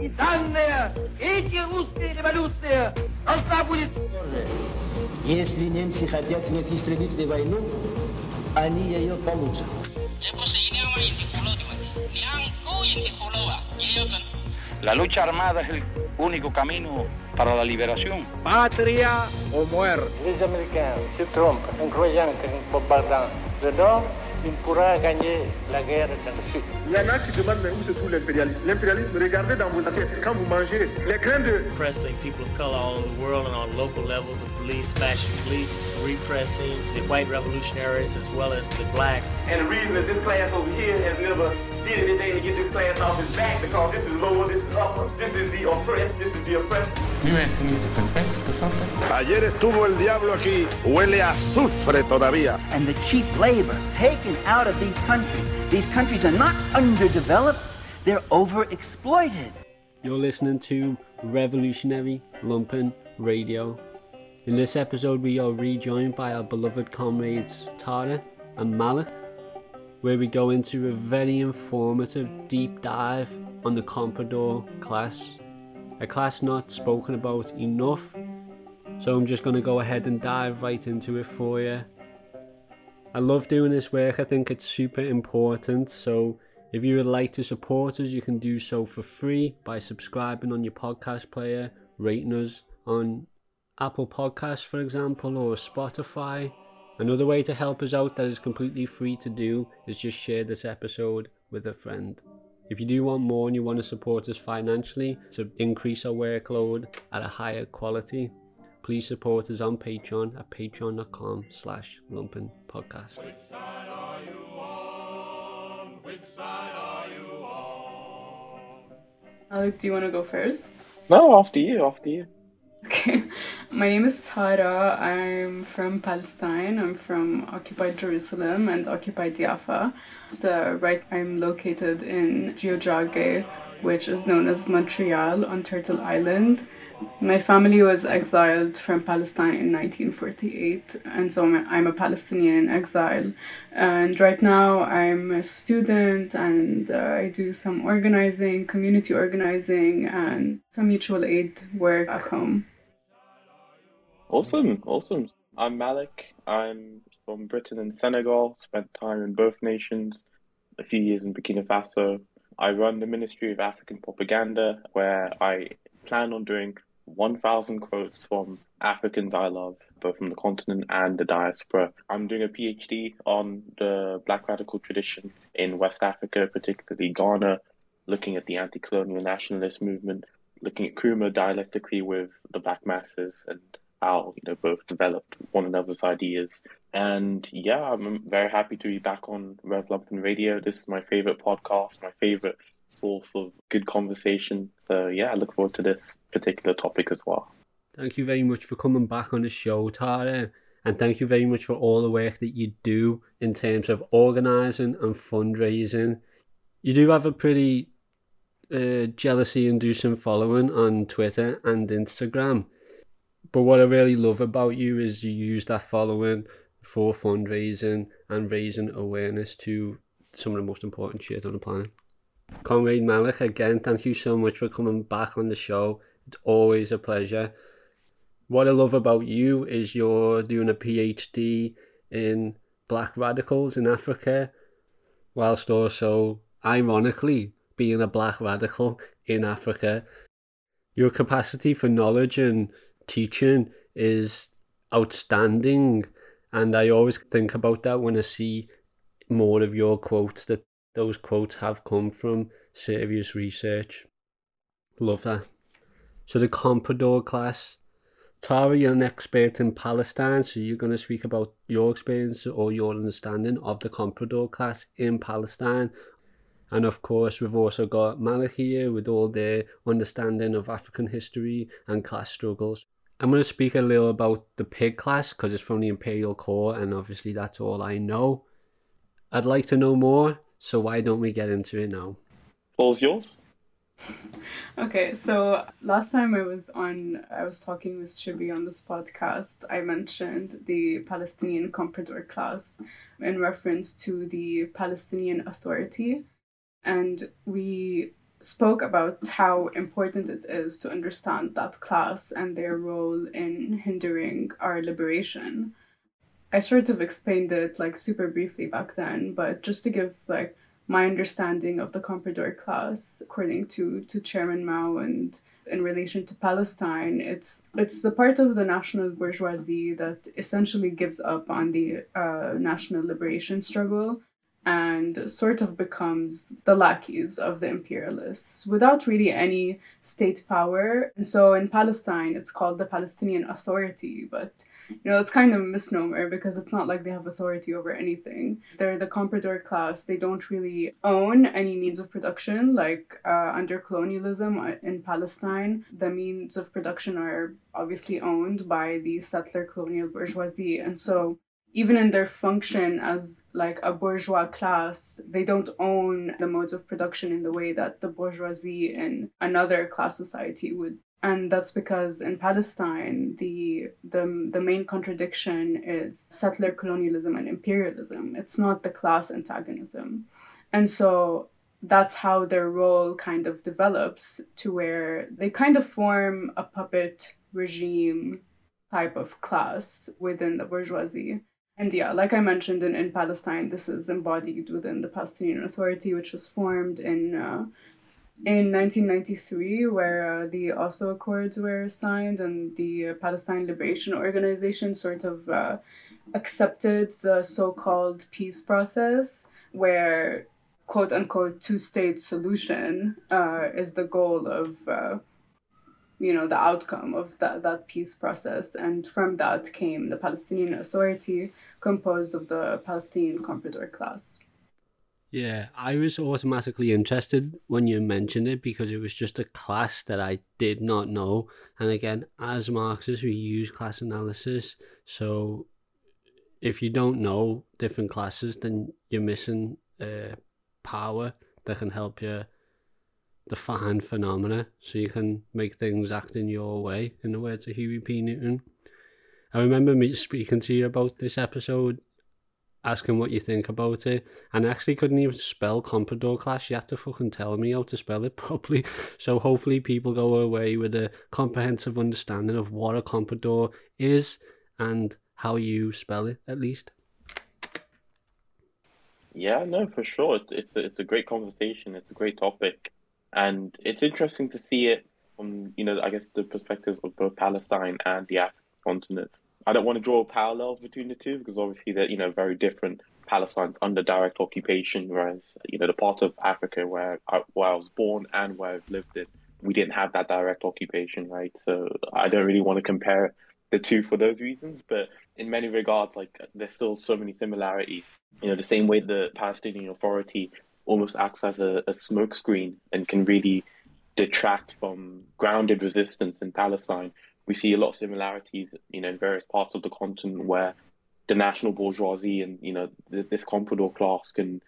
и данная эти русские революция должна будет... Если немцы хотят иметь истребительную войну, они ее получат. La lucha armada es el único camino para la liberación. Patria o muerte. Le Nord, ils pourront gagner la guerre dans le Sud. Il y en a qui demandent mais où se trouve l'impérialisme. L'impérialisme, regardez dans vos assiettes. Quand vous mangez, les grains de... Repressing people of color all over the world and on a local level, the police, fascist police, repressing the white revolutionaries as well as the black. And the reason that this class over here has never did anything to get this class off his back because this is lower, this is upper, this is the oppressed, this is the oppressed. You asking me to confess to something? Ayer estuvo el diablo aquí, huele a azufre todavía. And the cheap labor taken out of these countries. These countries are not underdeveloped, they're overexploited. You're listening to Revolutionary Lumpen Radio. In this episode, we are rejoined by our beloved comrades Tara and Malik, where we go into a very informative deep dive on the Comprador class, a class not spoken about enough. So I'm just going to go ahead and dive right into it for you. I love doing this work, I think it's super important. So if you would like to support us, you can do so for free by subscribing on your podcast player, rating us on Apple Podcasts, for example, or Spotify. Another way to help us out that is completely free to do is just share this episode with a friend. If you do want more and you want to support us financially to increase our workload at a higher quality, please support us on Patreon at patreon.com slash lumpen podcast. Alec, do you want to go first? No, after you, after you. Okay. My name is Tara. I'm from Palestine. I'm from occupied Jerusalem and occupied Jaffa. So, right, I'm located in Tiohtià:ke, which is known as Montreal on Turtle Island. My family was exiled from Palestine in 1948, and so I'm a Palestinian in exile. And right now, I'm a student and uh, I do some organizing, community organizing, and some mutual aid work at home. Awesome, awesome. I'm Malik. I'm from Britain and Senegal. Spent time in both nations, a few years in Burkina Faso. I run the Ministry of African Propaganda, where I plan on doing 1,000 quotes from Africans I love, both from the continent and the diaspora. I'm doing a PhD on the Black radical tradition in West Africa, particularly Ghana, looking at the anti colonial nationalist movement, looking at Nkrumah dialectically with the Black masses and how you know both developed one another's ideas. And yeah, I'm very happy to be back on Rev Lumpen Radio. This is my favorite podcast, my favorite source of good conversation. So yeah, I look forward to this particular topic as well. Thank you very much for coming back on the show, Tara. And thank you very much for all the work that you do in terms of organising and fundraising. You do have a pretty uh, jealousy inducing following on Twitter and Instagram. But what I really love about you is you use that following for fundraising and raising awareness to some of the most important shit on the planet. Comrade Malik, again, thank you so much for coming back on the show. It's always a pleasure. What I love about you is you're doing a PhD in black radicals in Africa, whilst also, ironically, being a black radical in Africa. Your capacity for knowledge and teaching is outstanding, and I always think about that when I see more of your quotes that those quotes have come from serious research. Love that. So the Comprador class. Tara, you're an expert in Palestine, so you're going to speak about your experience or your understanding of the Comprador class in Palestine. And of course, we've also got Malik here with all their understanding of African history and class struggles. I'm going to speak a little about the pig class because it's from the Imperial Core, and obviously that's all I know. I'd like to know more, so why don't we get into it now? All's yours. Okay, so last time I was on, I was talking with Shibby on this podcast. I mentioned the Palestinian Comprador class in reference to the Palestinian Authority, and we spoke about how important it is to understand that class and their role in hindering our liberation. I sort of explained it like super briefly back then, but just to give like my understanding of the comprador class, according to to Chairman Mao and in relation to Palestine, it's it's the part of the national bourgeoisie that essentially gives up on the uh, national liberation struggle and sort of becomes the lackeys of the imperialists without really any state power. And so in Palestine, it's called the Palestinian Authority, but you know, it's kind of a misnomer because it's not like they have authority over anything. They're the comprador class. They don't really own any means of production, like uh, under colonialism uh, in Palestine. The means of production are obviously owned by the settler colonial bourgeoisie. And so even in their function as like a bourgeois class, they don't own the modes of production in the way that the bourgeoisie in another class society would. And that's because in Palestine, the, the, the main contradiction is settler colonialism and imperialism. It's not the class antagonism. And so that's how their role kind of develops to where they kind of form a puppet regime type of class within the bourgeoisie. And yeah, like I mentioned in, in Palestine, this is embodied within the Palestinian Authority, which was formed in uh, in 1993, where uh, the Oslo Accords were signed and the Palestine Liberation Organization sort of uh, accepted the so-called peace process, where quote unquote two-state solution uh, is the goal of uh, you know the outcome of that, that peace process. And from that came the palestinian authority composed of the palestinian comprador class yeah i was automatically interested when you mentioned it because it was just a class that i did not know and again as marxists we use class analysis so if you don't know different classes then you're missing uh, power that can help you define phenomena so you can make things act in your way, in the words of Huey P. Newton. I remember me speaking to you about this episode, asking what you think about it, and I actually couldn't even spell Comprador class. You had to fucking tell me how to spell it properly. So hopefully people go away with a comprehensive understanding of what a Comprador is and how you spell it, at least. Yeah, no, for sure. It's it's a, it's a great conversation. It's a great topic and it's interesting to see it from you know I guess the perspectives of both Palestine and the African continent. I don't want to draw parallels between the two because obviously they're you know very different. Palestine's under direct occupation, whereas you know the part of Africa where I, where I was born and where I've lived in, we didn't have that direct occupation, right? So I don't really want to compare the two for those reasons, but in many regards, like there's still so many similarities. You know, the same way the Palestinian Authority almost acts as a, a smokescreen and can really detract from grounded resistance in Palestine. We see a lot of similarities, you know, in various parts of the continent where the national bourgeoisie and you know this comprador class can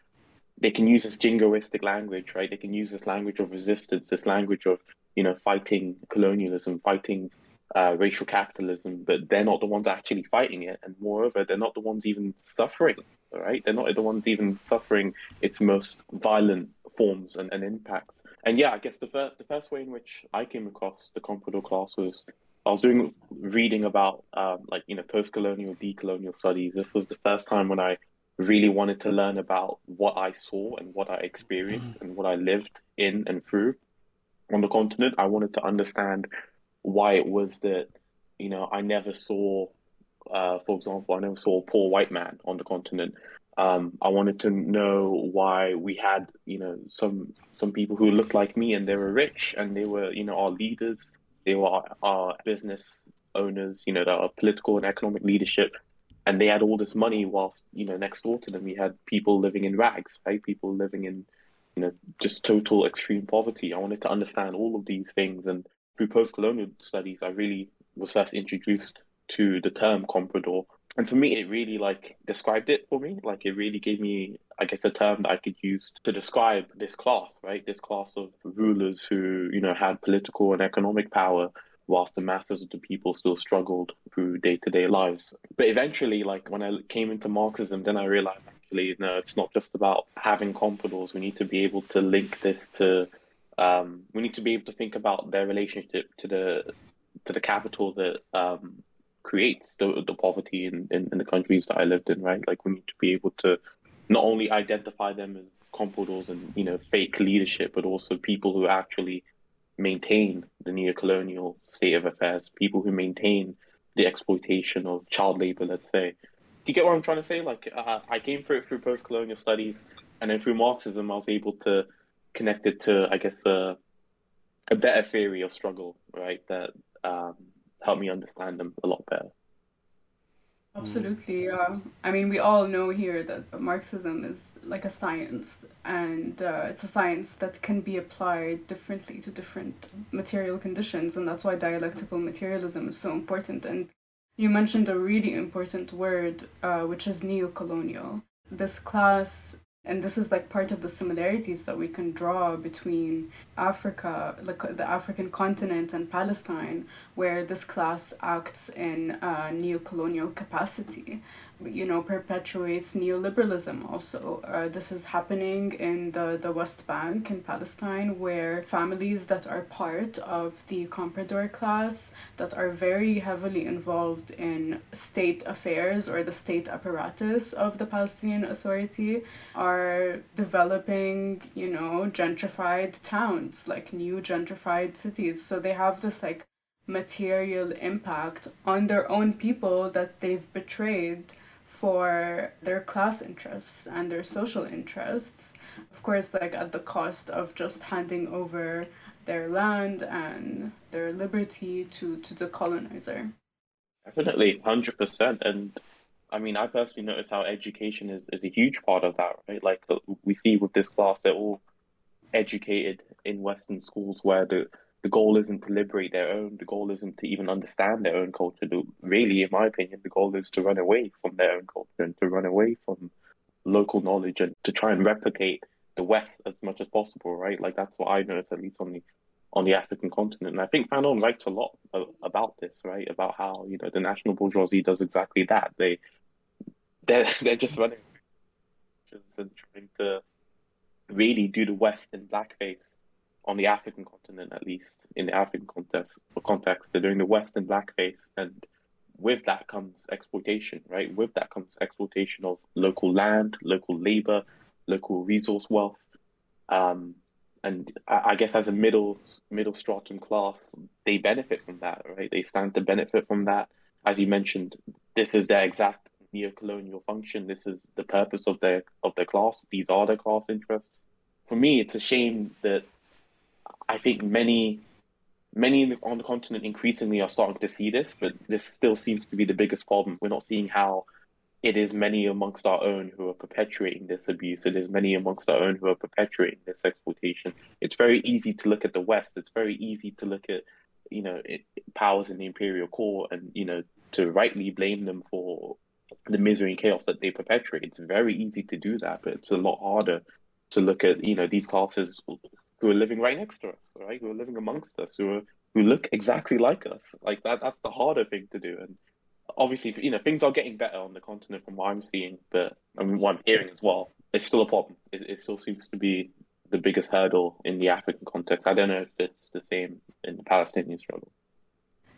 they can use this jingoistic language, right? They can use this language of resistance, this language of you know fighting colonialism, fighting uh, racial capitalism, but they're not the ones actually fighting it, and moreover, they're not the ones even suffering right? They're not the ones even suffering its most violent forms and, and impacts. And yeah, I guess the first the first way in which I came across the comprador class was I was doing reading about um, like you know post colonial decolonial studies. This was the first time when I really wanted to learn about what I saw and what I experienced and what I lived in and through on the continent. I wanted to understand why it was that you know I never saw uh, for example, I never saw a poor white man on the continent. Um, I wanted to know why we had, you know, some some people who looked like me and they were rich and they were, you know, our leaders. They were our, business owners, you know, our political and economic leadership, and they had all this money. Whilst you know, next door to them, we had people living in rags, right? People living in, you know, just total extreme poverty. I wanted to understand all of these things, and through post-colonial studies, I really was first introduced to the term comprador. And for me, it really like described it for me. Like it really gave me, I guess, a term that I could use to describe this class, right? This class of rulers who, you know, had political and economic power whilst the masses of the people still struggled through day to day lives. But eventually, like when I came into Marxism, then I realized actually, no, it's not just about having compradors. We need to be able to link this to Um, we need to be able to think about their relationship to the to the capital that um, creates the, the poverty in, in, in, the countries that I lived in, right? Like we need to be able to not only identify them as compradors and you know fake leadership, but also people who actually maintain the neo-colonial state of affairs, people who maintain the exploitation of child labor, let's say. Do you get what I'm trying to say? Like uh, I came through it through post-colonial studies, and then through Marxism, I was able to connect it to, I guess, uh, a better theory of struggle, right? That um, helped me understand them a lot better. Absolutely, yeah. I mean, we all know here that Marxism is like a science, and uh, it's a science that can be applied differently to different material conditions, and that's why dialectical materialism is so important. And you mentioned a really important word, uh, which is neo-colonial. This class and this is like part of the similarities that we can draw between Africa, like the African continent and Palestine, where this class acts in a neo-colonial capacity you know, perpetuates neoliberalism also. Uh, this is happening in the, the West Bank in Palestine, where families that are part of the comprador class, that are very heavily involved in state affairs or the state apparatus of the Palestinian Authority, are developing, you know, gentrified towns, like new gentrified cities. So they have this like material impact on their own people that they've betrayed for their class interests and their social interests. Of course, like at the cost of just handing over their land and their liberty to, to the colonizer. Definitely, 100%. And I mean, I personally notice how education is, is a huge part of that, right? Like we see with this class, they're all educated in Western schools where the the goal isn't to liberate their own. The goal isn't to even understand their own culture. Really, in my opinion, the goal is to run away from their own culture and to run away from local knowledge and to try and replicate the West as much as possible. Right? Like that's what I notice, at least on the on the African continent. And I think Fanon writes a lot about this, right? About how you know the national bourgeoisie does exactly that. They they're they're just running and trying to really do the West in blackface on the African continent, at least in the African context, context, they're doing the Western blackface, and with that comes exploitation, right? With that comes exploitation of local land, local labor, local resource wealth, um, and I, I guess as a middle middle stratum class, they benefit from that, right? They stand to benefit from that. As you mentioned, this is their exact neo-colonial function. This is the purpose of their of their class. These are their class interests. For me, it's a shame that I think many many on the continent increasingly are starting to see this, but this still seems to be the biggest problem. We're not seeing how it is many amongst our own who are perpetuating this abuse. It is many amongst our own who are perpetuating this exploitation. It's very easy to look at the West. It's very easy to look at, you know, it, powers in the imperial court and, you know, to rightly blame them for the misery and chaos that they perpetuate. It's very easy to do that, but it's a lot harder to look at, you know, these classes who are living right next to us, right? Who are living amongst us, who are who look exactly like us. Like that that's the harder thing to do. And obviously, you know, things are getting better on the continent from what I'm seeing, but I mean what I'm hearing as well. It's still a problem. It, it still seems to be the biggest hurdle in the African context. I don't know if it's the same in the Palestinian struggle.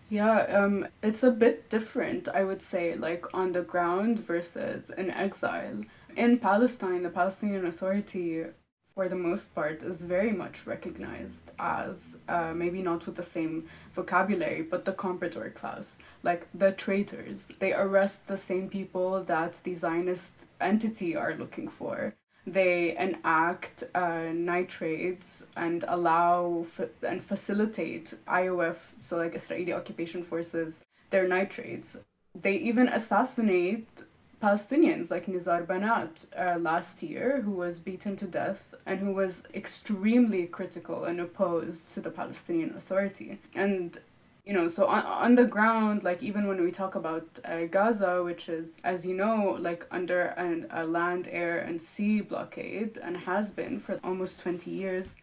Yeah, um, it's a bit different, I would say, like on the ground versus in exile. In Palestine, the Palestinian Authority for the most part, is very much recognized as uh, maybe not with the same vocabulary, but the comprador class, like the traitors. They arrest the same people that the Zionist entity are looking for. They enact uh, night raids and allow and facilitate IOF, so like Israeli occupation forces, their night raids. They even assassinate Palestinians like Nizar Banat uh, last year, who was beaten to death and who was extremely critical and opposed to the Palestinian Authority. And you know, so on, on the ground, like even when we talk about uh, Gaza, which is, as you know, like under an, a land, air, and sea blockade and has been for almost 20 years,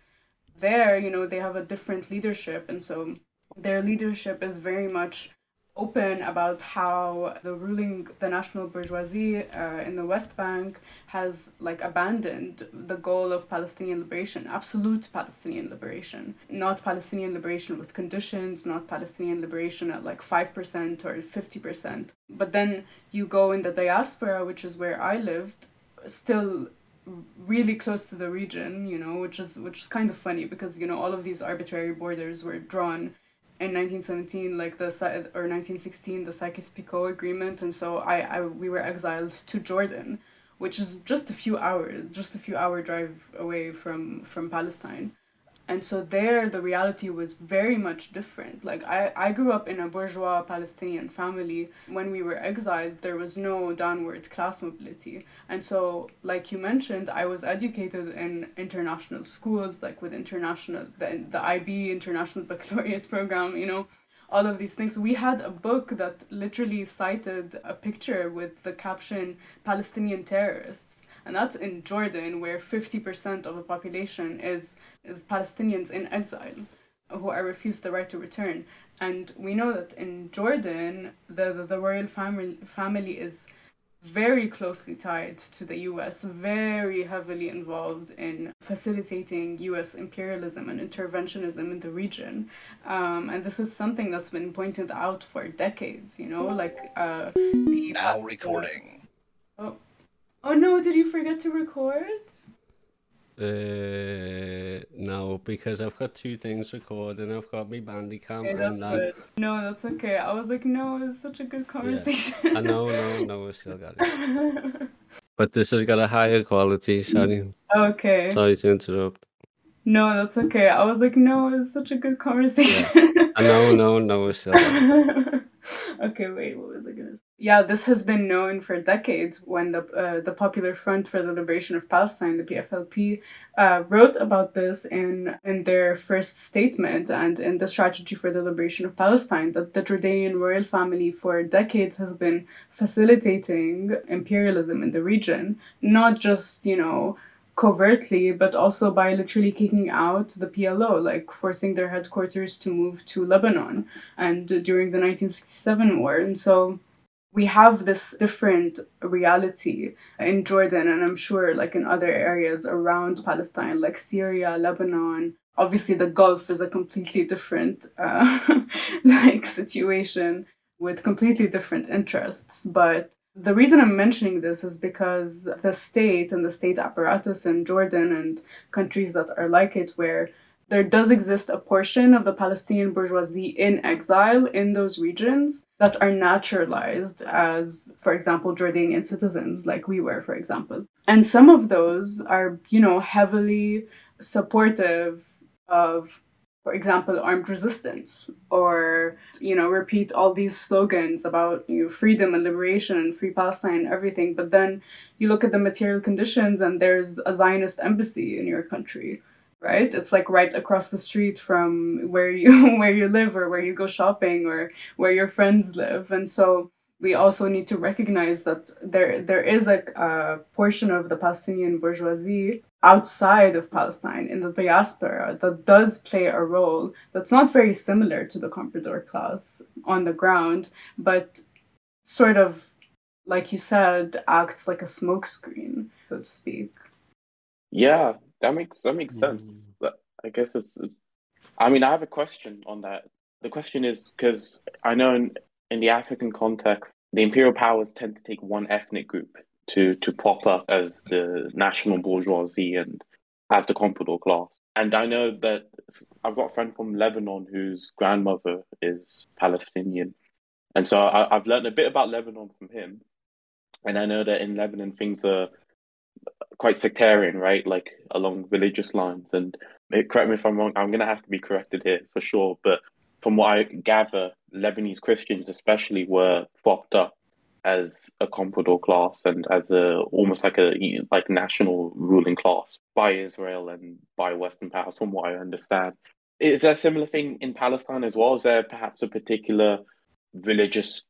there, you know, they have a different leadership. And so their leadership is very much open about how the ruling, the national bourgeoisie uh, in the West Bank has like abandoned the goal of Palestinian liberation, absolute Palestinian liberation, not Palestinian liberation with conditions, not Palestinian liberation at like 5% or 50%. But then you go in the diaspora, which is where I lived, still really close to the region, you know, which is which is kind of funny because you know all of these arbitrary borders were drawn in 1917 like the or 1916 the Sykes-Picot agreement and so I, I we were exiled to Jordan which is just a few hours just a few hour drive away from from Palestine and so there the reality was very much different. Like I, I grew up in a bourgeois palestinian family. When we were exiled there was no downward class mobility. And so like you mentioned i was educated in international schools like with international the, the ib international baccalaureate program you know all of these things. We had a book that literally cited a picture with the caption palestinian terrorists and that's in jordan where 50% of the population is is Palestinians in exile who are refused the right to return. And we know that in Jordan, the, the, the royal family, family is very closely tied to the US, very heavily involved in facilitating US imperialism and interventionism in the region. Um, and this is something that's been pointed out for decades, you know, like uh, the. Now recording. Oh. Oh no, did you forget to record? Uh, no, because I've got two things recording. I've got my Bandicam okay, that's and good. No, that's okay. I was like, no, it's such a good conversation. Yeah. I know, no, no, we still got it. but this has got a higher quality. Sorry. Okay. Sorry to interrupt. No, that's okay. I was like, no, it's such a good conversation. Yeah. I know, no, no, we still okay, wait, what was I gonna say? Yeah, this has been known for decades when the uh, the Popular Front for the Liberation of Palestine, the PFLP, uh, wrote about this in in their first statement and in the strategy for the liberation of Palestine that the Jordanian royal family for decades has been facilitating imperialism in the region, not just you know covertly, but also by literally kicking out the PLO, like forcing their headquarters to move to Lebanon and during the 1967 war. And so we have this different reality in Jordan, and I'm sure like in other areas around Palestine, like Syria, Lebanon. Obviously, the Gulf is a completely different uh, like situation with completely different interests, but the reason I'm mentioning this is because the state and the state apparatus in Jordan and countries that are like it, where there does exist a portion of the Palestinian bourgeoisie in exile in those regions that are naturalized as, for example, Jordanian citizens, like we were, for example. And some of those are, you know, heavily supportive of for example, armed resistance, or you know, repeat all these slogans about you know, freedom and liberation and free Palestine and everything. But then you look at the material conditions, and there's a Zionist embassy in your country, right? It's like right across the street from where you where you live, or where you go shopping, or where your friends live, and so we also need to recognize that there there is like a portion of the Palestinian bourgeoisie outside of Palestine in the diaspora that does play a role that's not very similar to the comprador class on the ground, but sort of like you said, acts like a smokescreen, so to speak. Yeah, that makes that makes sense. Mm-hmm. I guess it's. I mean, I have a question on that. The question is because I know in in the African context, the imperial powers tend to take one ethnic group to to pop up as the national bourgeoisie and as the comprador class. And I know that I've got a friend from Lebanon whose grandmother is Palestinian, and so I, I've learned a bit about Lebanon from him. And I know that in Lebanon things are quite sectarian, right? Like along religious lines. And eh, correct me if I'm wrong. I'm going to have to be corrected here for sure. But from what I gather, Lebanese Christians especially were propped up as a comprador class and as a almost like a like national ruling class by Israel and by Western powers, from what I understand. Is there a similar thing in Palestine as well? Is there perhaps a particular religious,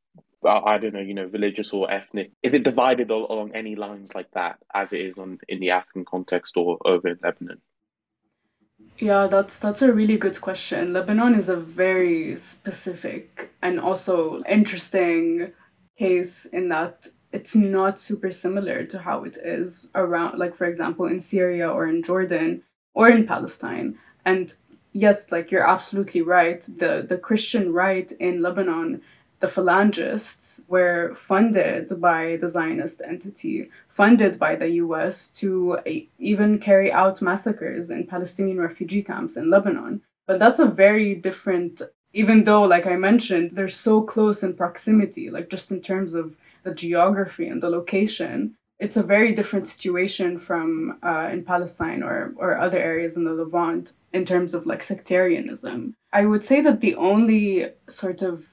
I don't know, you know, religious or ethnic? Is it divided along any lines like that, as it is on in the African context or over in Lebanon? Yeah, that's that's a really good question. Lebanon is a very specific and also interesting case in that it's not super similar to how it is around like for example in Syria or in Jordan or in Palestine. And yes, like you're absolutely right. The the Christian right in Lebanon the phalangists were funded by the Zionist entity, funded by the US to even carry out massacres in Palestinian refugee camps in Lebanon. But that's a very different, even though, like I mentioned, they're so close in proximity, like just in terms of the geography and the location. It's a very different situation from uh, in Palestine or, or other areas in the Levant in terms of like sectarianism. I would say that the only sort of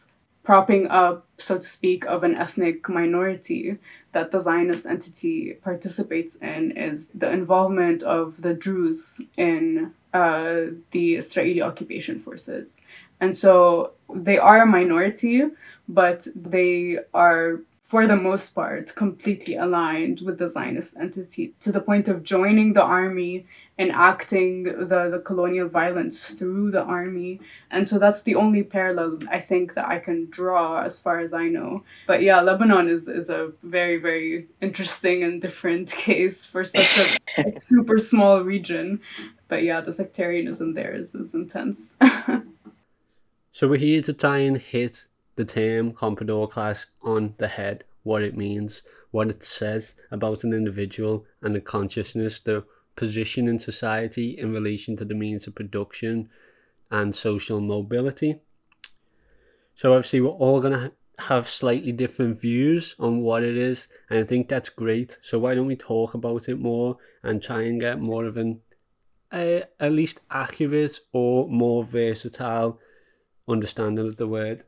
propping up, so to speak, of an ethnic minority that the Zionist entity participates in is the involvement of the Druze in uh, the Israeli occupation forces. And so they are a minority, but they are for the most part, completely aligned with the Zionist entity to the point of joining the army, enacting the, the colonial violence through the army. And so that's the only parallel I think that I can draw as far as I know. But yeah, Lebanon is, is a very, very interesting and different case for such a, a super small region. But yeah, the sectarianism there is, is intense. so we're here to try and hit the term Comprador class on the head, what it means, what it says about an individual and the consciousness, the position in society in relation to the means of production and social mobility. So obviously we're all going to have slightly different views on what it is and I think that's great. So why don't we talk about it more and try and get more of an at least accurate or more versatile understanding of the word.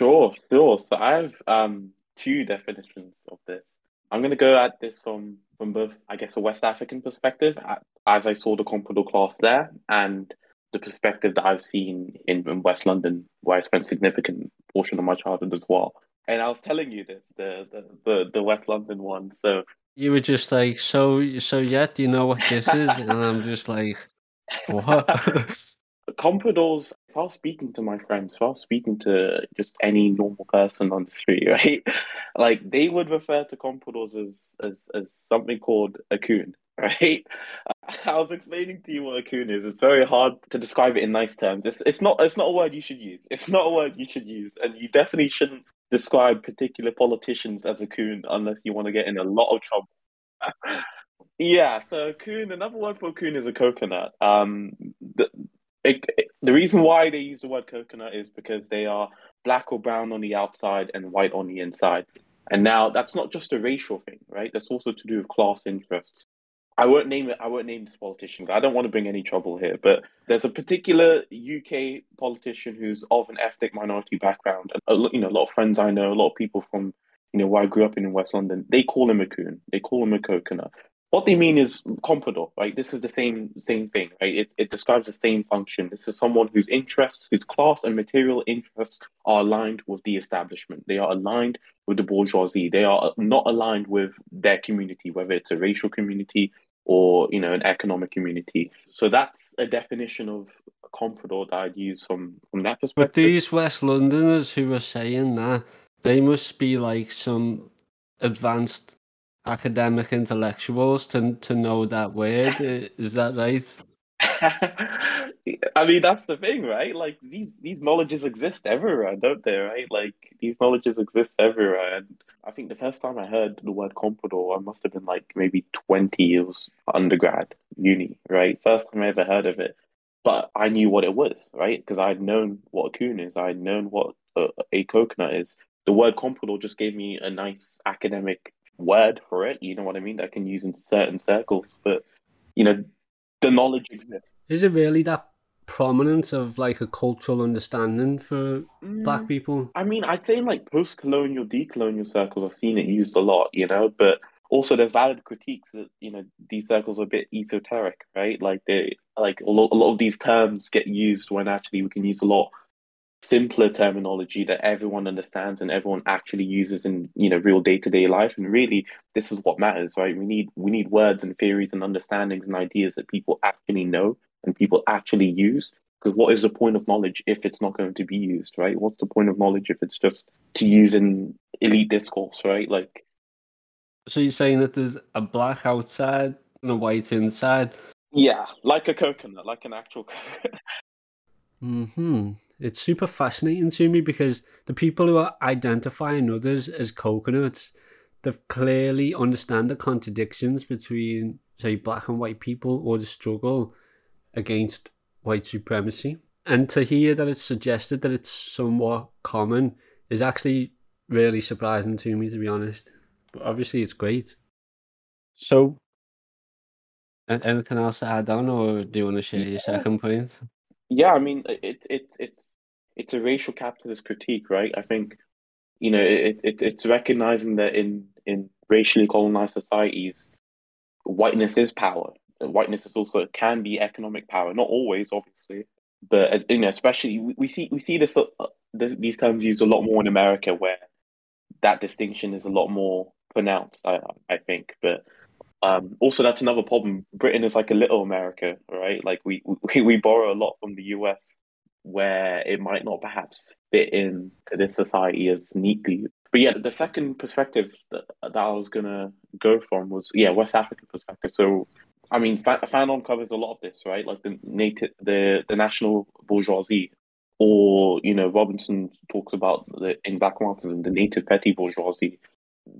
Sure, sure. So I have um, two definitions of this. I'm going to go at this from from both, I guess, a West African perspective, as I saw the comprador class there, and the perspective that I've seen in, in West London, where I spent a significant portion of my childhood as well. And I was telling you this, the the the, the West London one. So you were just like, so so yet, you know what this is? and I'm just like, what? compradors was speaking to my friends was speaking to just any normal person on the street right? Like they would refer to compradors as as, as something called a coon right? I was explaining to you what a coon is. It's very hard to describe it in nice terms. It's, it's not it's not a word you should use. It's not a word you should use. And you definitely shouldn't describe particular politicians as a coon unless you want to get in a lot of trouble. Yeah so a coon another word for coon is a coconut. Um the, it, the reason why they use the word coconut is because they are black or brown on the outside and white on the inside. And now that's not just a racial thing, right? That's also to do with class interests. I won't name it. I won't name this politician. I don't want to bring any trouble here. But there's a particular UK politician who's of an ethnic minority background, and a, you know, a lot of friends I know, a lot of people from you know where I grew up in, in West London, they call him a coon. They call him a coconut what they mean is comprador, right? This is the same same thing, right? It, it describes the same function. This is someone whose interests, whose class and material interests are aligned with the establishment. They are aligned with the bourgeoisie. They are not aligned with their community, whether it's a racial community or you know an economic community. So that's a definition of comprador that I'd use from from that perspective. But these West Londoners who are saying that, they must be like some advanced academic intellectuals to to know that word. Is that right? I mean, that's the thing, right? Like these these knowledges exist everywhere, don't they? Right? Like these knowledges exist everywhere, and I think the first time I heard the word comprador, I must have been like maybe twenty years undergrad, uni, right? First time I ever heard of it, but I knew what it was, right? Because I'd known what a coon is, I'd known what a, a coconut is. The word comprador just gave me a nice academic word for it, you know what I mean, that I can use in certain circles. But you know, the knowledge exists. Is it really that prominent of like a cultural understanding for mm, black people? I mean, I'd say in like post colonial, decolonial circles I've seen it used a lot, you know, but also there's valid critiques that, you know, these circles are a bit esoteric, right? Like they like a lot, a lot of these terms get used when actually we can use a lot simpler terminology that everyone understands and everyone actually uses in you know real day-to-day life and really this is what matters right we need we need words and theories and understandings and ideas that people actually know and people actually use. Because what is the point of knowledge if it's not going to be used, right? What's the point of knowledge if it's just to use in elite discourse, right? Like, so you're saying that there's a black outside and a white inside? Yeah, like a coconut, like an actual. hmm. It's super fascinating to me because the people who are identifying others as coconuts, they've clearly understand the contradictions between, say, black and white people or the struggle against white supremacy. And to hear that it's suggested that it's somewhat common is actually really surprising to me, to be honest. But obviously, it's great. So, anything else to add on, or do you want to share your second point? Yeah, I mean, it's it, it's it's a racial capitalist critique, right? I think, you know, it, it it's recognizing that in in racially colonized societies, whiteness is power. Whiteness is also can be economic power, not always, obviously, but as, you know, especially we, we see we see this, uh, this these terms used a lot more in America, where that distinction is a lot more pronounced. I I think, but um, also that's another problem. Britain is like a little America, right? Like we we, we borrow a lot from the US, where it might not perhaps fit in to this society as neatly. But yeah, the second perspective that, that I was gonna go from was yeah West African perspective. So I mean, Fanon covers a lot of this, right? Like the native, the the national bourgeoisie, or you know, Robinson talks about the in Black Marxism, the native petty bourgeoisie.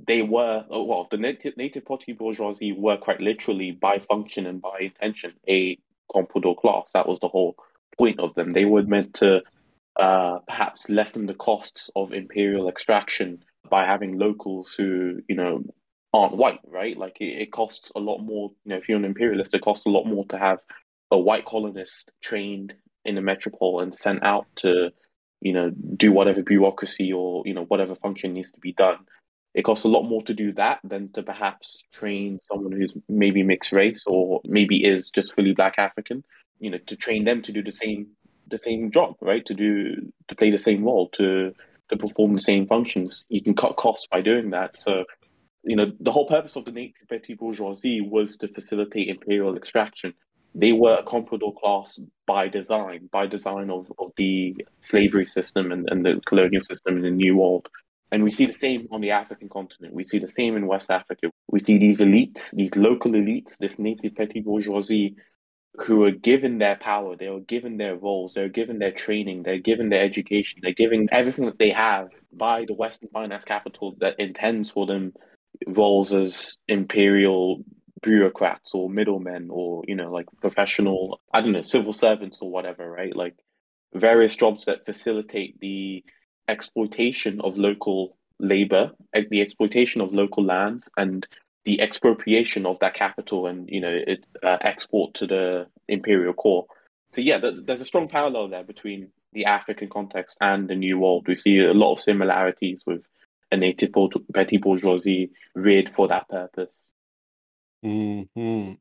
They were well, the native native petty bourgeoisie were quite literally by function and by intention a comprador class. That was the whole point of them. They were meant to uh, perhaps lessen the costs of imperial extraction by having locals who you know aren't white, right? Like it, it costs a lot more. You know, if you're an imperialist, it costs a lot more to have a white colonist trained in a metropole and sent out to, you know, do whatever bureaucracy or you know whatever function needs to be done. It costs a lot more to do that than to perhaps train someone who's maybe mixed race or maybe is just fully black African. You know, to train them to do the same the same job, right? To do to play the same role, to to perform the same functions. You can cut costs by doing that. So you know, the whole purpose of the native petty bourgeoisie was to facilitate imperial extraction. They were a comprador class by design, by design of, of the slavery system and, and the colonial system in the New World. And we see the same on the African continent. We see the same in West Africa. We see these elites, these local elites, this native petty bourgeoisie who are given their power, they are given their roles, they're given their training, they're given their education, they're given everything that they have by the Western finance capital that intends for them roles as imperial bureaucrats or middlemen or you know like professional i don't know civil servants or whatever right? Like various jobs that facilitate the exploitation of local labor the exploitation of local lands and the expropriation of that capital and you know its uh, export to the imperial core so yeah there's a strong parallel there between the african context and the new world we see a lot of similarities with a native petty bourgeoisie reared for that purpose. Mm-hmm.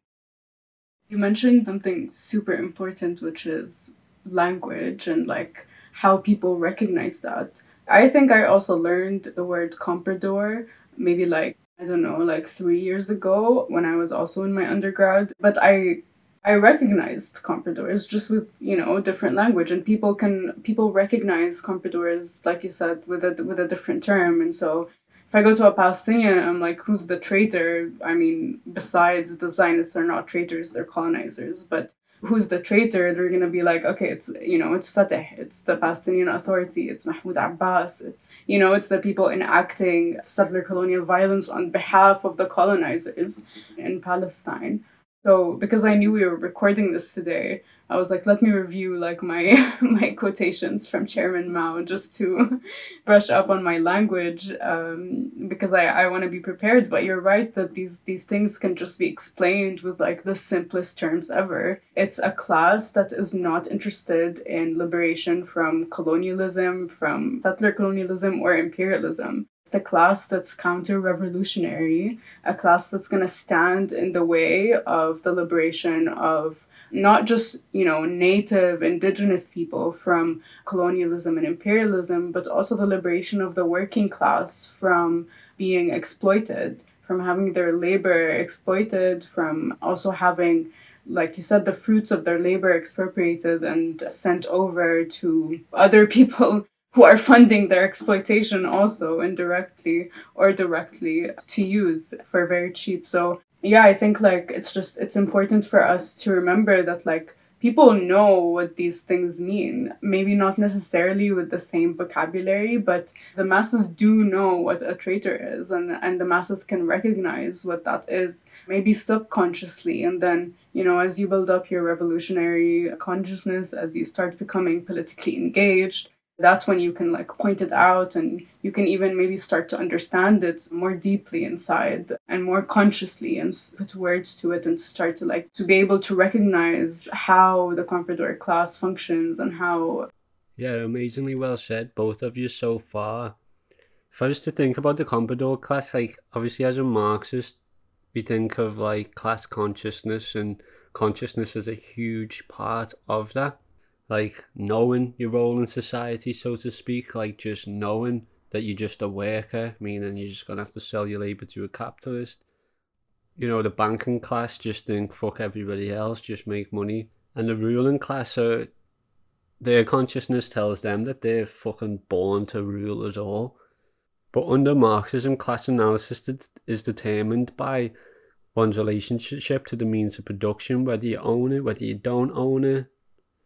You mentioned something super important, which is language and like how people recognize that. I think I also learned the word comprador maybe like I don't know, like three years ago when I was also in my undergrad. But I I recognized compradors just with you know different language, and people can people recognize compradors like you said with a with a different term, and so if I go to a Palestinian, I'm like, who's the traitor? I mean, besides the Zionists are not traitors, they're colonizers, but who's the traitor? They're gonna be like, okay, it's you know, it's Fatah, it's the Palestinian Authority, it's Mahmoud Abbas, it's you know, it's the people enacting settler colonial violence on behalf of the colonizers in Palestine. So because I knew we were recording this today, I was like, let me review like my my quotations from Chairman Mao just to brush up on my language um, because I, I want to be prepared. But you're right that these these things can just be explained with like the simplest terms ever. It's a class that is not interested in liberation from colonialism, from settler colonialism or imperialism. It's a class that's counter revolutionary, a class that's going to stand in the way of the liberation of not just, you know, native indigenous people from colonialism and imperialism, but also the liberation of the working class from being exploited, from having their labor exploited, from also having like you said, the fruits of their labor expropriated and sent over to other people who are funding their exploitation also indirectly or directly to use for very cheap. So yeah, I think like it's just it's important for us to remember that like people know what these things mean. Maybe not necessarily with the same vocabulary, but the masses do know what a traitor is, and, and the masses can recognize what that is, maybe subconsciously. And then, you know, as you build up your revolutionary consciousness, as you start becoming politically engaged, that's when you can like point it out and you can even maybe start to understand it more deeply inside and more consciously and put words to it and start to like to be able to recognize how the comprador class functions and how yeah amazingly well said both of you so far. If i was to think about the comprador class like obviously as a marxist we think of like class consciousness and consciousness is a huge part of that like knowing your role in society, so to speak, like just knowing that you're just a worker, meaning you're just gonna have to sell your labor to a capitalist. You know, the banking class just think fuck everybody else, just make money. And the ruling class are their consciousness tells them that they're fucking born to rule us all. But under Marxism, class analysis is determined by one's relationship to the means of production, whether you own it, whether you don't own it,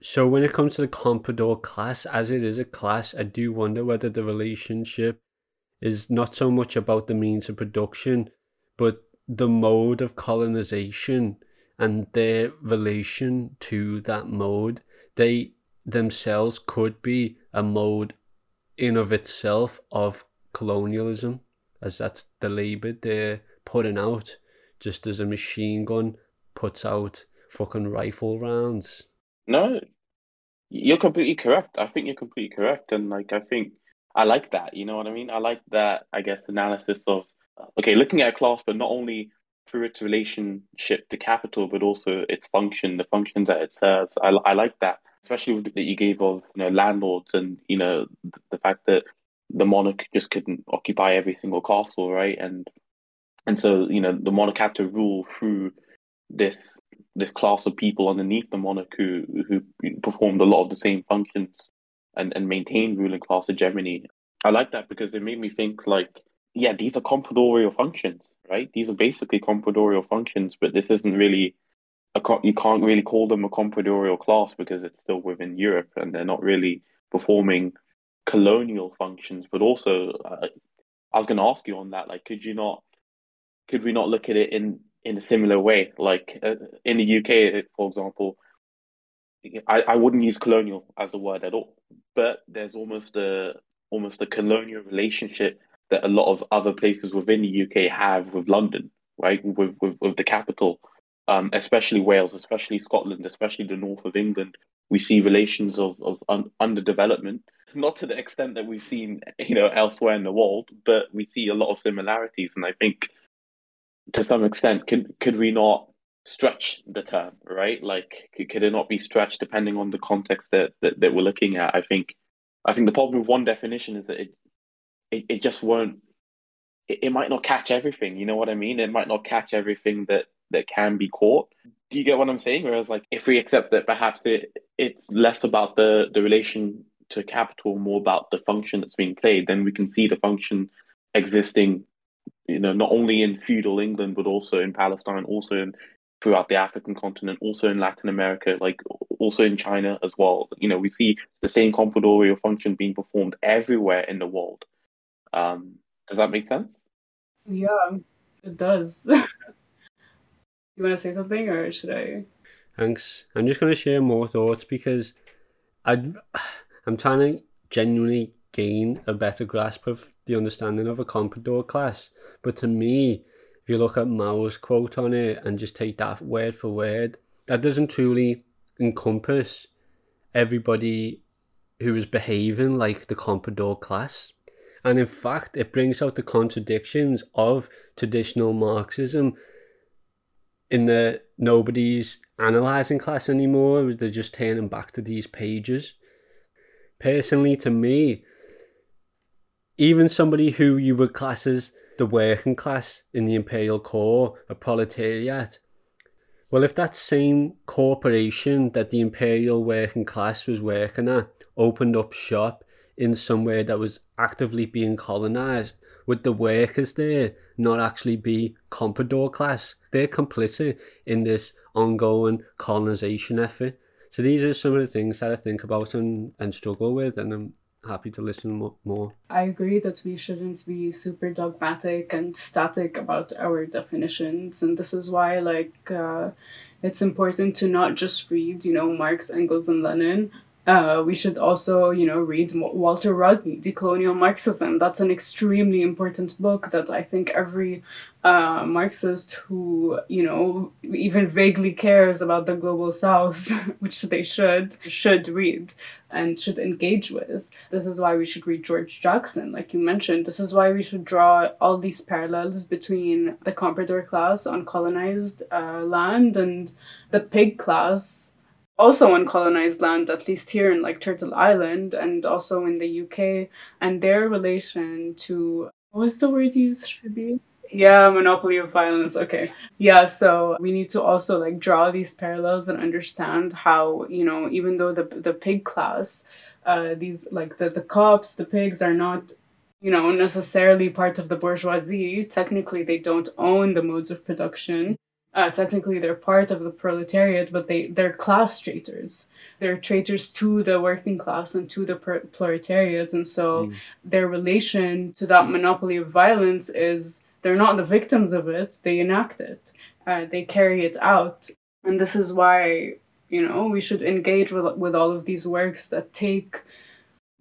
so when it comes to the comprador class, as it is a class, I do wonder whether the relationship is not so much about the means of production, but the mode of colonization and their relation to that mode. They themselves could be a mode in of itself of colonialism, as that's the labor they're putting out, just as a machine gun puts out fucking rifle rounds. No, you're completely correct. I think you're completely correct, and like I think I like that. You know what I mean? I like that. I guess analysis of okay, looking at a class, but not only through its relationship to capital, but also its function, the functions that it serves. I, I like that, especially that you gave of you know landlords and you know the fact that the monarch just couldn't occupy every single castle, right? And and so you know the monarch had to rule through this this class of people underneath the monarch who who performed a lot of the same functions and and maintained ruling class hegemony. I like that because it made me think like, yeah, these are compradorial functions, right? These are basically compradorial functions, but this isn't really a you can't really call them a compradorial class because it's still within Europe and they're not really performing colonial functions. But also, uh, I was going to ask you on that, like, could you not, could we not look at it in in a similar way. Like uh, in the UK, for example, I, I wouldn't use colonial as a word at all, but there's almost a almost a colonial relationship that a lot of other places within the UK have with London, right? With with, with the capital, um, especially Wales, especially Scotland, especially the north of England. We see relations of of un- underdevelopment, not to the extent that we've seen, you know, elsewhere in the world, but we see a lot of similarities, and I think to some extent, could could we not stretch the term, right? Like, could, could it not be stretched depending on the context that, that, that we're looking at? I think, I think the problem with one definition is that it, it, it just won't, it, it might not catch everything. You know what I mean? It might not catch everything that, that can be caught. Do you get what I'm saying? Whereas, like, if we accept that perhaps it, it's less about the, the relation to capital, more about the function that's being played, then we can see the function existing you know, not only in feudal England, but also in Palestine, also in throughout the African continent, also in Latin America, like also in China as well. You know, we see the same compradorial function being performed everywhere in the world. Um, does that make sense? Yeah, it does. you want to say something, or should I? Thanks. I'm just going to share more thoughts because I, I'm trying to genuinely gain a better grasp of the understanding of a comprador class. But to me, if you look at Mao's quote on it and just take that word for word, that doesn't truly encompass everybody who is behaving like the comprador class. And in fact, it brings out the contradictions of traditional Marxism in that nobody's analysing class anymore, they're just turning back to these pages. Personally, to me, even somebody who you would class as the working class in the imperial core, a proletariat, Well, if that same corporation that the imperial working class was working at opened up shop in somewhere that was actively being colonized, would the workers there not actually be comprador class? They're complicit in this ongoing colonization effort. So these are some of the things that I think about and, and struggle with, and I'm happy to listen more. I agree that we shouldn't be super dogmatic and static about our definitions, and this is why, like, uh, it's important to not just read, you know, Marx, Engels, and Lenin, uh, we should also, you know, read Walter Rodney, Decolonial Marxism. That's an extremely important book that I think every uh, Marxist who, you know, even vaguely cares about the global south, which they should, should read and should engage with. This is why we should read George Jackson, like you mentioned. This is why we should draw all these parallels between the comprador class on colonized uh, land and the pig class also on colonized land, at least here in like Turtle Island and also in the UK, and their relation to what was the word used, Shibby? Yeah, monopoly of violence. Okay. Yeah, so we need to also like draw these parallels and understand how, you know, even though the the pig class, uh, these like the, the cops, the pigs are not you know, necessarily part of the bourgeoisie. Technically, they don't own the modes of production uh, technically they're part of the proletariat, but they they're class traitors. They're traitors to the working class and to the proletariat, and so mm. their relation to that monopoly of violence is they're not the victims of it; they enact it, uh, they carry it out, and this is why you know we should engage with with all of these works that take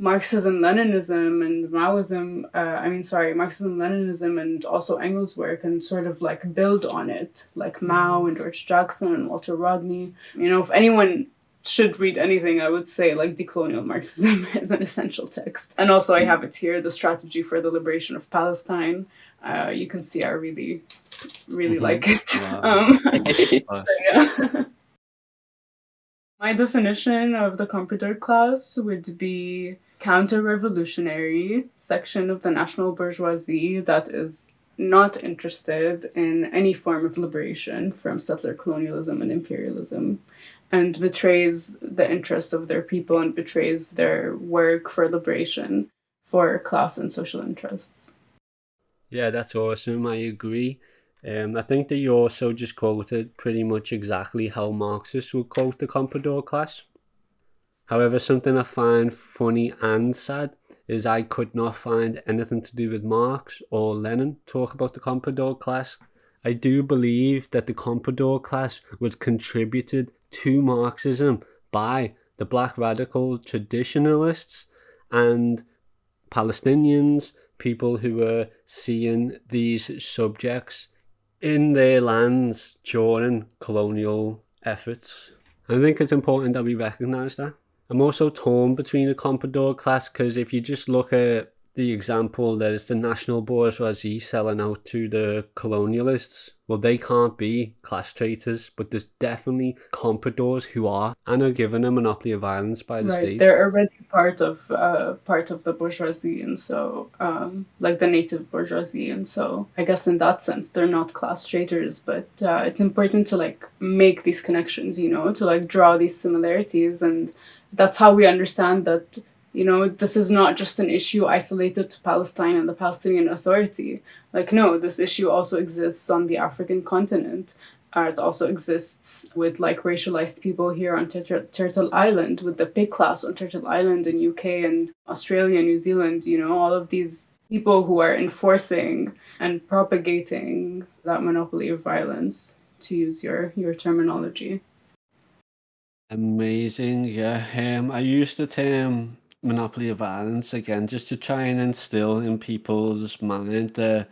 Marxism, Leninism, and Maoism, uh, I mean, sorry, Marxism, Leninism, and also Engels' work, and sort of like build on it, like Mao and George Jackson and Walter Rodney. You know, if anyone should read anything, I would say like Decolonial Marxism is an essential text. And also, I have it here The Strategy for the Liberation of Palestine. Uh, you can see I really, really mm-hmm. like it. Wow. um, yeah. My definition of the comprador class would be counter revolutionary section of the national bourgeoisie that is not interested in any form of liberation from settler colonialism and imperialism and betrays the interest of their people and betrays their work for liberation for class and social interests. Yeah, that's awesome. I agree. Um, I think that you also just quoted pretty much exactly how Marxists would quote the comprador class. However, something I find funny and sad is I could not find anything to do with Marx or Lenin talk about the comprador class. I do believe that the comprador class was contributed to Marxism by the black radical traditionalists and Palestinians, people who were seeing these subjects in their lands during colonial efforts. I think it's important that we recognise that. I'm also torn between the comprador class because if you just look at the example there's the national bourgeoisie selling out to the colonialists, well, they can't be class traitors, but there's definitely compradors who are and are given a monopoly of violence by the right. state. They're already part of uh, part of the bourgeoisie, and so um, like the native bourgeoisie, and so I guess in that sense they're not class traitors, but uh, it's important to like make these connections, you know, to like draw these similarities and that's how we understand that you know this is not just an issue isolated to palestine and the palestinian authority like no this issue also exists on the african continent uh, it also exists with like racialized people here on Tur- Turtle Island, with the pig class on Turtle Island in UK and Australia, New Zealand. You know, all of these people who are enforcing and propagating that monopoly of violence, to use your your terminology. Amazing, yeah. Um, I used the term monopoly of violence again just to try and instill in people's mind that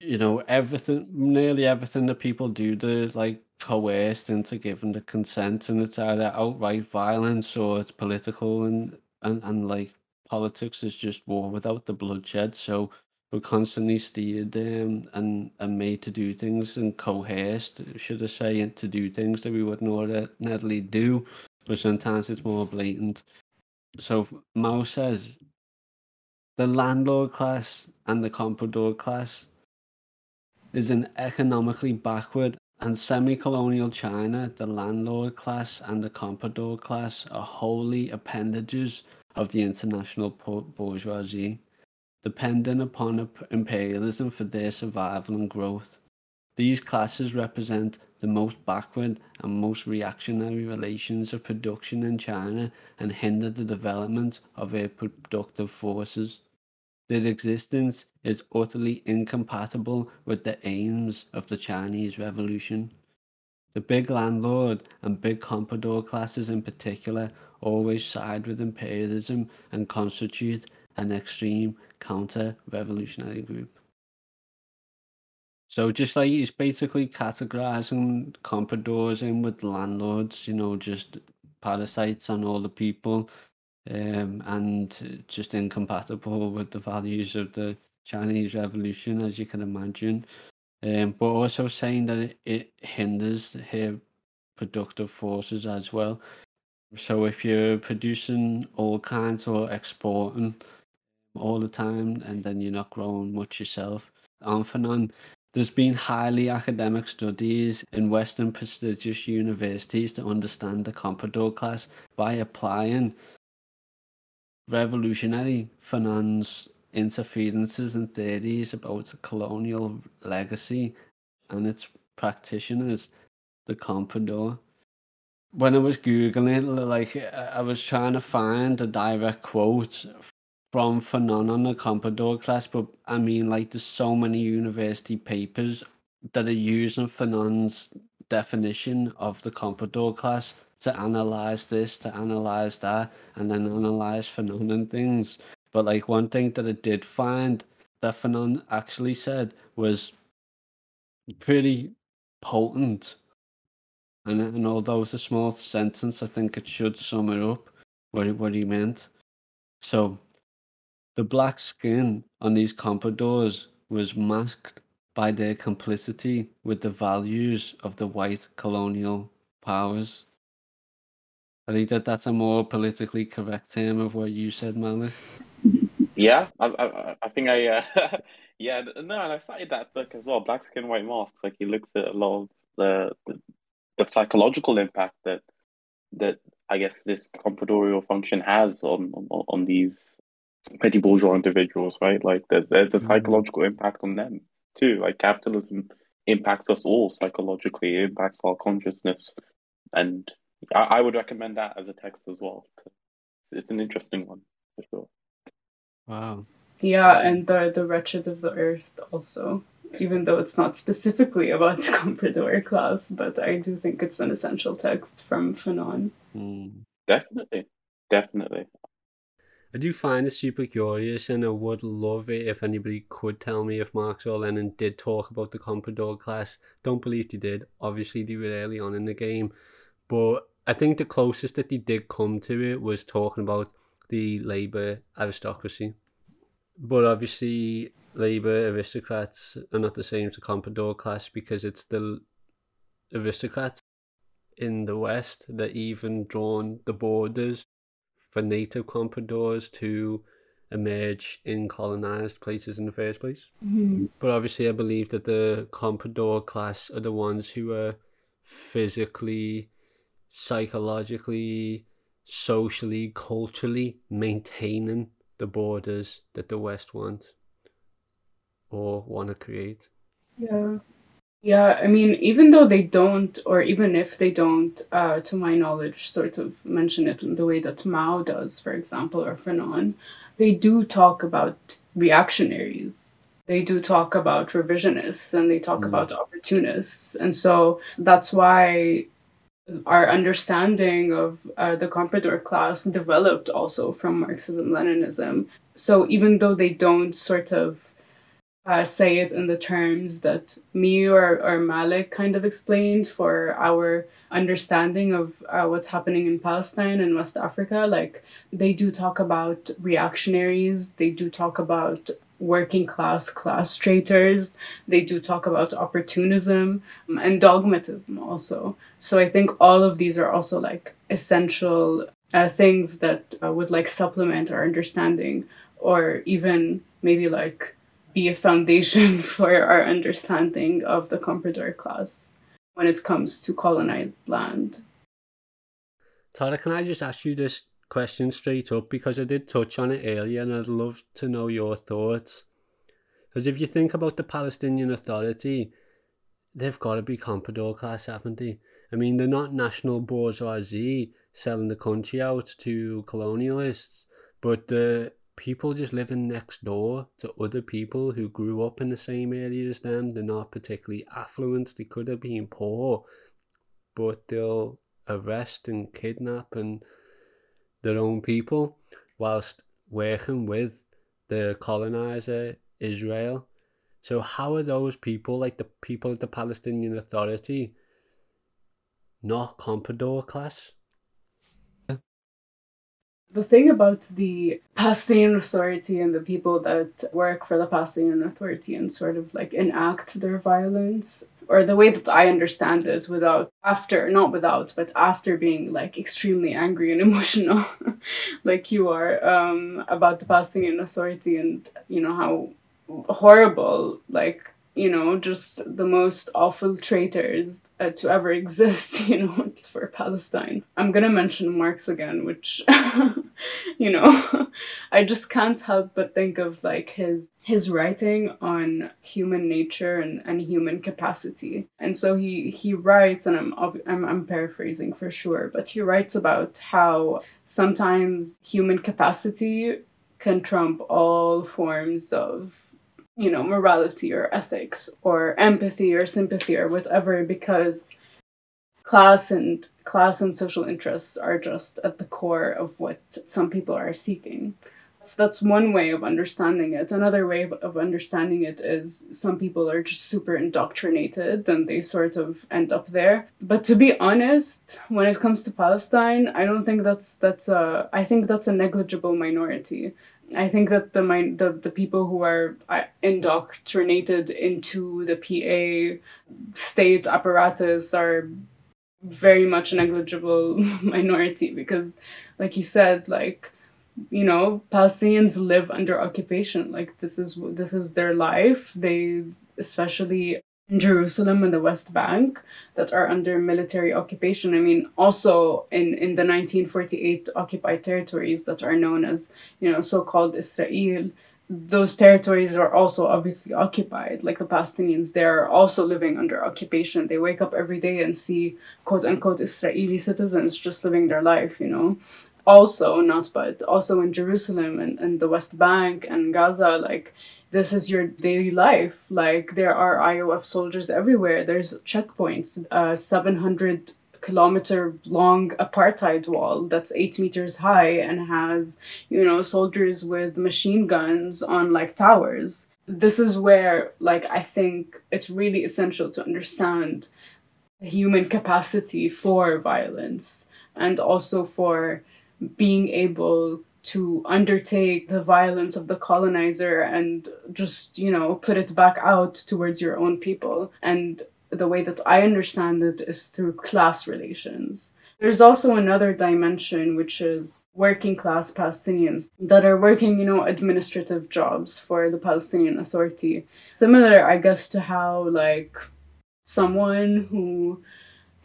you know everything, nearly everything that people do, they're like coerced into giving the consent, and it's either outright violence or it's political, and and and like politics is just war without the bloodshed. So we're constantly steered um, and and made to do things and coerced, should I say, to do things that we wouldn't ordinarily do. But sometimes it's more blatant. So Mao says the landlord class and the comprador class is an economically backward and semi colonial China, the landlord class and the comprador class are wholly appendages of the international bourgeoisie, dependent upon imperialism for their survival and growth. These classes represent the most backward and most reactionary relations of production in China and hinder the development of their productive forces. Their existence is utterly incompatible with the aims of the Chinese Revolution. The big landlord and big comprador classes in particular always side with imperialism and constitute an extreme counter revolutionary group. So just like he's basically categorizing compradors in with landlords, you know, just parasites on all the people, um, and just incompatible with the values of the Chinese Revolution, as you can imagine. Um, but also saying that it, it hinders her productive forces as well. So if you're producing all kinds or exporting all the time, and then you're not growing much yourself, on there's been highly academic studies in Western prestigious universities to understand the comprador class by applying revolutionary finance interferences and theories about the colonial legacy and its practitioners, the comprador. When I was googling like I was trying to find a direct quote from Fanon on the Comprador class, but I mean, like, there's so many university papers that are using Fanon's definition of the Comprador class to analyze this, to analyze that, and then analyze Fanon and things. But like one thing that I did find that Fanon actually said was pretty potent. And, and although it's a small sentence, I think it should sum it up what, what he meant. So the black skin on these compradors was masked by their complicity with the values of the white colonial powers. I think that that's a more politically correct term of what you said, Malick. Yeah, I, I, I think I, uh, yeah, no, and I cited that book as well, Black Skin, White Masks. Like he looks at a lot of the, the, the psychological impact that that I guess this compradorial function has on on, on these petty bourgeois individuals, right? Like there's, there's a mm-hmm. psychological impact on them too. Like capitalism impacts us all psychologically, it impacts our consciousness, and I, I would recommend that as a text as well. It's an interesting one for sure. Wow. Yeah, and the the wretched of the earth also. Even though it's not specifically about the comprador class, but I do think it's an essential text from Fanon. Mm. Definitely, definitely. I do find it super curious, and I would love it if anybody could tell me if Marx or Lenin did talk about the comprador class. Don't believe they did. Obviously, they were early on in the game, but I think the closest that they did come to it was talking about the labour aristocracy. But obviously, labour aristocrats are not the same as the comprador class because it's the aristocrats in the West that even drawn the borders for native compradors to emerge in colonized places in the first place. Mm-hmm. But obviously, I believe that the comprador class are the ones who are physically, psychologically, socially, culturally maintaining the borders that the West wants or want to create. Yeah. Yeah, I mean, even though they don't, or even if they don't, uh, to my knowledge, sort of mention it in the way that Mao does, for example, or Fanon, they do talk about reactionaries. They do talk about revisionists and they talk mm. about opportunists. And so that's why our understanding of uh, the comprador class developed also from Marxism Leninism. So even though they don't sort of uh, say it in the terms that me or, or Malick kind of explained for our understanding of uh, what's happening in Palestine and West Africa. Like, they do talk about reactionaries, they do talk about working class class traitors, they do talk about opportunism and dogmatism also. So, I think all of these are also like essential uh, things that uh, would like supplement our understanding or even maybe like be a foundation for our understanding of the comprador class. when it comes to colonized land. Tara, can I just ask you this question straight up because I did touch on it earlier and I'd love to know your thoughts. Because if you think about the Palestinian Authority, they've got to be comprador class, haven't they? I mean, they're not national bourgeoisie selling the country out to colonialists, but the people just living next door to other people who grew up in the same area as them. They're not particularly affluent. They could have been poor, but they'll arrest and kidnap and their own people whilst working with the colonizer Israel. So how are those people, like the people of the Palestinian Authority, not comprador class? The thing about the Palestinian Authority and the people that work for the Palestinian Authority and sort of like enact their violence or the way that I understand it without after not without but after being like extremely angry and emotional like you are um, about the Palestinian Authority and you know how horrible like you know just the most awful traitors uh, to ever exist you know for Palestine. I'm gonna mention Marx again which you know I just can't help but think of like his his writing on human nature and, and human capacity. And so he he writes and I'm, I'm I'm paraphrasing for sure but he writes about how sometimes human capacity can trump all forms of you know morality or ethics or empathy or sympathy or whatever because class and class and social interests are just at the core of what some people are seeking. So that's one way of understanding it. Another way of understanding it is some people are just super indoctrinated and they sort of end up there. But to be honest, when it comes to Palestine, I don't think that's that's a I think that's a negligible minority. I think that the the the people who are uh, indoctrinated into the PA state apparatus are very much a negligible minority because like you said like you know palestinians live under occupation. Like this is this is their life. They especially jerusalem and the west bank that are under military occupation i mean also in in the 1948 occupied territories that are known as you know so-called israel those territories are also obviously occupied. Like the Palestinians, they're also living under occupation. They wake up every day and see quote unquote Israeli citizens just living their life, you know. Also, not but also in Jerusalem and, and the West Bank and Gaza, like this is your daily life. Like there are IOF soldiers everywhere. There's checkpoints, uh, 700 kilometer long apartheid wall that's eight meters high and has, you know, soldiers with machine guns on like towers. This is where, like, I think it's really essential to understand human capacity for violence and also for being able to undertake the violence of the colonizer and just you know put it back out towards your own people and the way that I understand it is through class relations. There's also another dimension, which is working class Palestinians that are working, you know, administrative jobs for the Palestinian Authority. Similar, I guess, to how, like, someone who,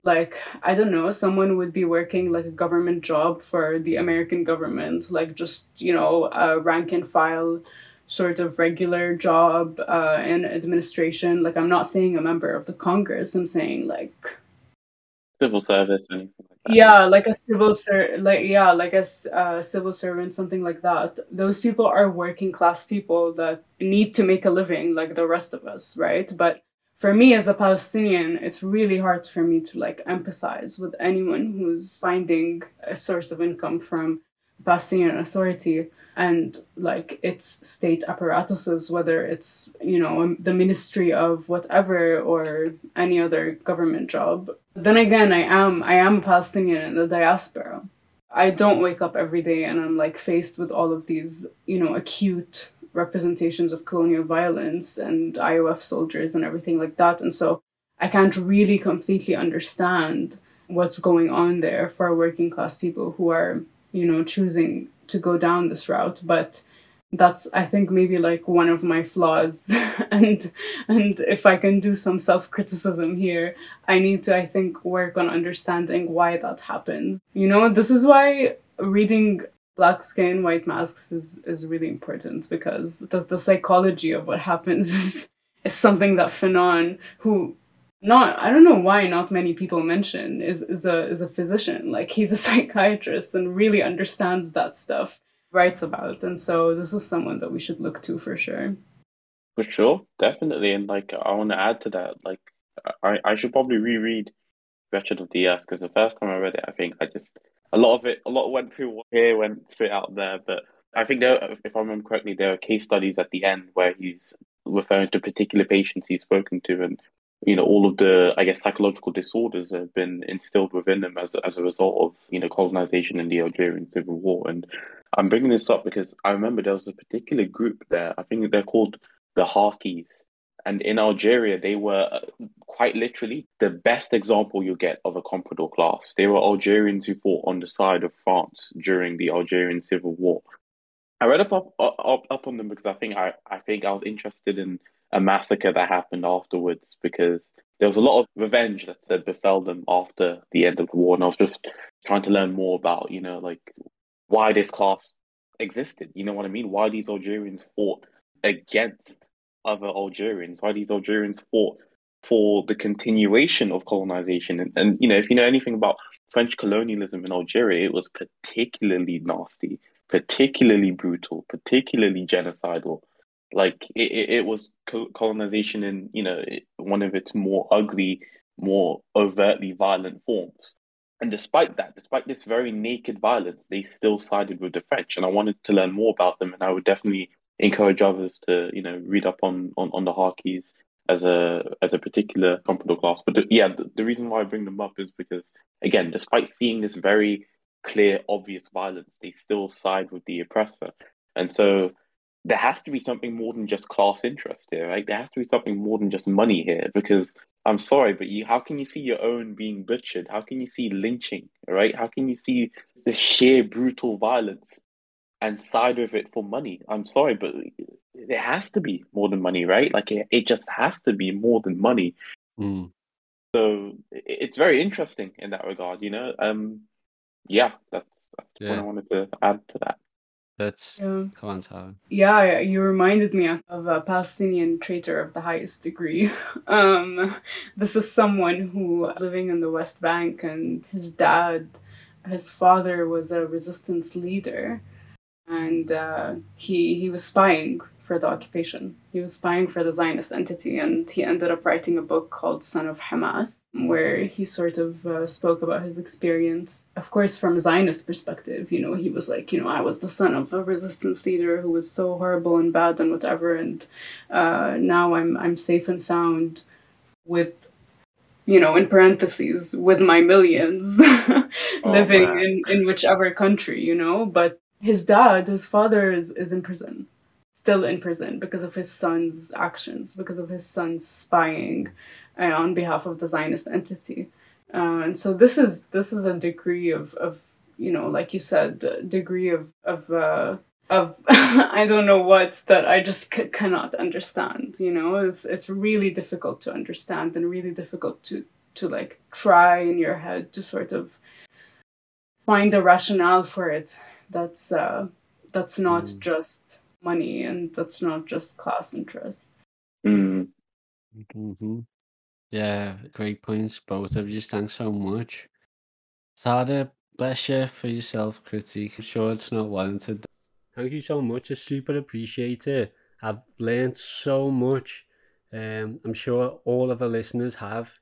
like, I don't know, someone would be working like a government job for the American government, like just, you know, a rank and file sort of regular job uh, in administration. Like, I'm not saying a member of the Congress. I'm saying like civil service, anything like. Yeah, like a civil ser, like yeah, like a uh, civil servant, something like that. Those people are working class people that need to make a living, like the rest of us, right? But for me as a Palestinian, it's really hard for me to like empathize with anyone who's finding a source of income from Palestinian Authority and like its state apparatuses, whether it's you know um, the ministry of whatever or any other government job. Then again, I am I am a Palestinian in the diaspora. I don't wake up every day and I'm like faced with all of these you know acute representations of colonial violence and IOF soldiers and everything like that, and so I can't really completely understand what's going on there for working class people who are you know choosing to go down this route. But that's I think maybe like one of my flaws. And and if I can do some self-criticism here I need to I think work on understanding why that happens. You know this is why reading black skin white masks is is really important because the, the psychology of what happens is is something that Fanon who not I don't know why not many people mention is is a is a physician. Like he's a psychiatrist and really understands that stuff writes about. And so this is someone that we should look to for sure. For sure. Definitely. And like I want to add to that like I I should probably reread Wretched of the Earth because the first time I read it I think I just a lot of it a lot went through here went straight out there but I think there if I remember correctly there are case studies at the end where he's referring to particular patients he's spoken to and you know all of the I guess psychological disorders have been instilled within them as as a result of you know colonization in the Algerian civil war. And I'm bringing this up because I remember there was a particular group there. I think they're called the Harkis. And in Algeria, they were uh, quite literally the best example you get of a comprador class. They were Algerians who fought on the side of France during the Algerian Civil War. I read up up, up, up on them because I think I, I think I was interested in a massacre that happened afterwards because there was a lot of revenge that said befell them after the end of the war, and I was just trying to learn more about you know like why this class existed. You know what I mean? Why these Algerians fought against other Algerians? Why these Algerians fought for the continuation of colonization? And, and you know, if you know anything about French colonialism in Algeria, it was particularly nasty, particularly brutal, particularly genocidal like it, it was colonization in you know one of its more ugly more overtly violent forms and despite that despite this very naked violence they still sided with the french and i wanted to learn more about them and i would definitely encourage others to you know read up on on, on the harkis as a as a particular comprador class but the, yeah the, the reason why i bring them up is because again despite seeing this very clear obvious violence they still side with the oppressor and so there has to be something more than just class interest here, right? There has to be something more than just money here because I'm sorry, but you how can you see your own being butchered? How can you see lynching, right? How can you see the sheer brutal violence and side of it for money? I'm sorry, but there has to be more than money, right? Like it, it just has to be more than money. Mm. So it's very interesting in that regard, you know. Um, yeah, that's, that's yeah. what I wanted to add to that. That's yeah. come on, Tara. Yeah, you reminded me of a Palestinian traitor of the highest degree. um, this is someone who living in the West Bank, and his dad, his father was a resistance leader, and uh, he he was spying for the occupation. He was spying for the Zionist entity, and he ended up writing a book called Son of Hamas, where he sort of uh, spoke about his experience. Of course, from a Zionist perspective, you know, he was like, you know, I was the son of a resistance leader who was so horrible and bad and whatever, and uh, now I'm I'm safe and sound with you know, in parentheses, with my millions oh, living in, in whichever country, you know. But his dad, his father is, is in prison still in prison because of his son's actions, because of his son's spying uh, on behalf of the Zionist entity. Uh, and so this is this is a degree of, of you know, like you said, degree of of uh, of I don't know what that I just c- cannot understand. You know, it's it's really difficult to understand and really difficult to to like try in your head to sort of find a rationale for it. That's uh, that's not mm. just money and that's not just class interests. Mm. Mm-hmm. Yeah, great points, both of you. Thanks so much. Tara, bless you for your self critique. I'm sure it's not warranted. Thank you so much. I super appreciate it. I've learned so much. Um, I'm sure all of our listeners have.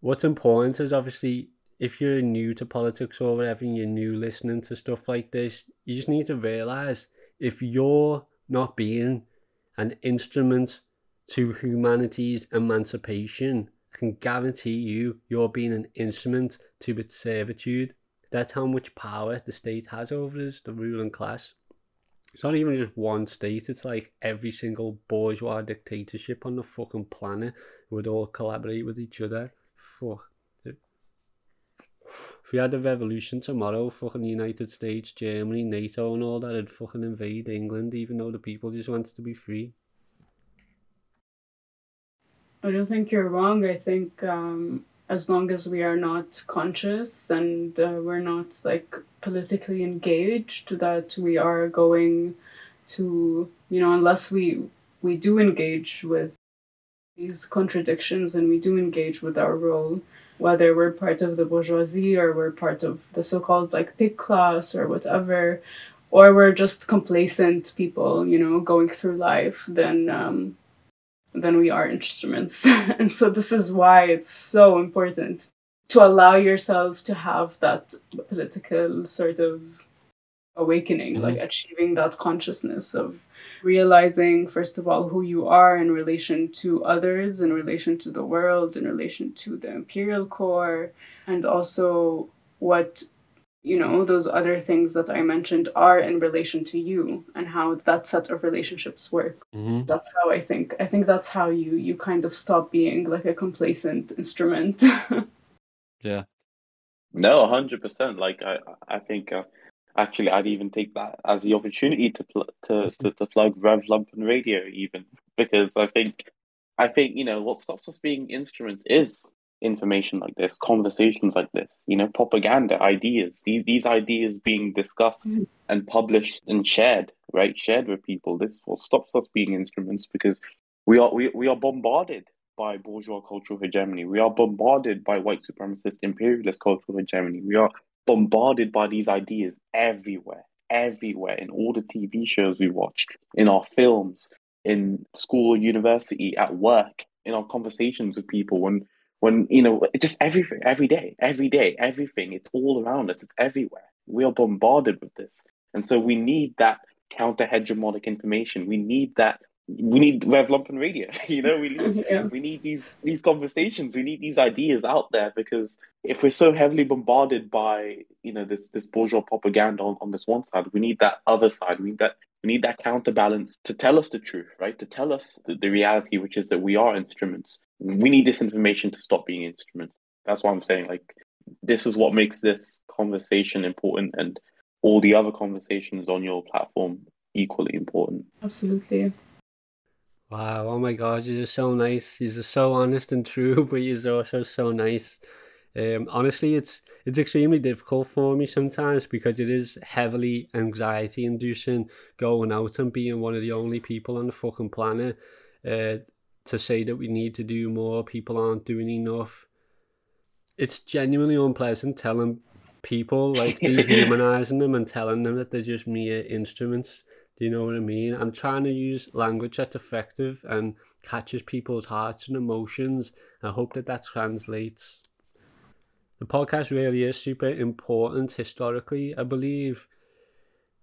What's important is obviously if you're new to politics or whatever and you're new listening to stuff like this, you just need to realize if you're not being an instrument to humanity's emancipation, I can guarantee you you're being an instrument to its servitude. That's how much power the state has over us, the ruling class. It's not even just one state, it's like every single bourgeois dictatorship on the fucking planet would all collaborate with each other. Fuck. If we had a revolution tomorrow, fucking the United States, Germany, NATO, and all that, it'd fucking invade England, even though the people just wanted to be free. I don't think you're wrong. I think um, as long as we are not conscious and uh, we're not like politically engaged, that we are going to, you know, unless we we do engage with these contradictions and we do engage with our role, whether we're part of the bourgeoisie or we're part of the so-called like pig class or whatever, or we're just complacent people, you know, going through life, then um, then we are instruments. and so this is why it's so important to allow yourself to have that political sort of awakening, mm-hmm. like achieving that consciousness of realizing, first of all, who you are in relation to others, in relation to the world, in relation to the imperial core, and also what you know those other things that i mentioned are in relation to you and how that set of relationships work. Mm-hmm. that's how i think. I think that's how you you kind of stop being like a complacent instrument. Yeah. No 100% like i i think uh, actually i'd even take that as the opportunity to pl- to, to to plug rev lumpen radio even because i think i think you know what stops us being instruments is information like this, conversations like this, you know, propaganda, ideas, these, these ideas being discussed mm. and published and shared, right? Shared with people. This what stops us being instruments because we are we, we are bombarded by bourgeois cultural hegemony. We are bombarded by white supremacist imperialist cultural hegemony. We are bombarded by these ideas everywhere, everywhere in all the TV shows we watch, in our films, in school, university, at work, in our conversations with people when when you know just everything every day every day everything it's all around us it's everywhere. We are bombarded with this. And so we need that counter hegemonic information. We need that we need Rev Lumpen Radio. You know, we need yeah. we need these these conversations. We need these ideas out there because if we're so heavily bombarded by you know this this bourgeois propaganda on, on this one side, we need that other side. We need that we need that counterbalance to tell us the truth, right? To tell us the, the reality, which is that we are instruments. We need this information to stop being instruments. That's why I'm saying like this is what makes this conversation important and all the other conversations on your platform equally important. Absolutely. Wow, oh my god, you're just so nice. You're just so honest and true, but you're also so nice. Um, honestly, it's it's extremely difficult for me sometimes because it is heavily anxiety inducing going out and being one of the only people on the fucking planet uh, to say that we need to do more, people aren't doing enough. It's genuinely unpleasant telling people, like dehumanizing them and telling them that they're just mere instruments. Do you know what I mean? I'm trying to use language that's effective and catches people's hearts and emotions. I hope that that translates. The podcast really is super important historically, I believe.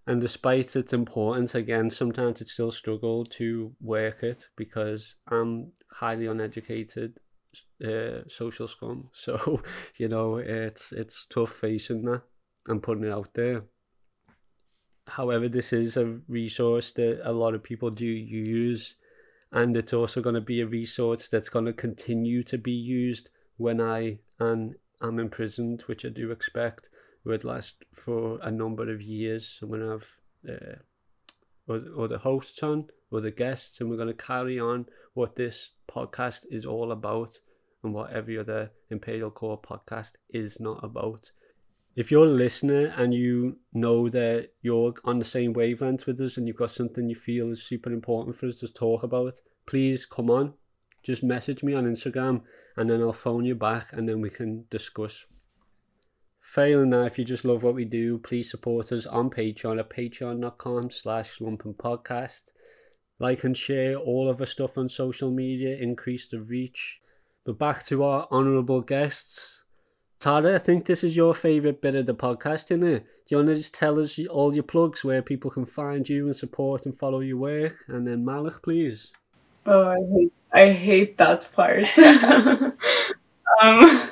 And despite its importance, again, sometimes it's still struggle to work it because I'm highly uneducated uh, social scum. So, you know, it's it's tough facing that and putting it out there. However, this is a resource that a lot of people do use, and it's also going to be a resource that's going to continue to be used when I am, am imprisoned, which I do expect would last for a number of years. I'm going to have uh, other hosts on, or the guests, and we're going to carry on what this podcast is all about and what every other Imperial Core podcast is not about if you're a listener and you know that you're on the same wavelength with us and you've got something you feel is super important for us to talk about, please come on. Just message me on Instagram and then I'll phone you back and then we can discuss. Failing that, if you just love what we do, please support us on Patreon at patreon.com slash lumpenpodcast. Like and share all of our stuff on social media, increase the reach. But back to our honourable guests. Tara, I think this is your favourite bit of the podcast, isn't it? Do you want to just tell us all your plugs where people can find you and support and follow your work? And then Malick, please. Oh, I hate, I hate that part. um,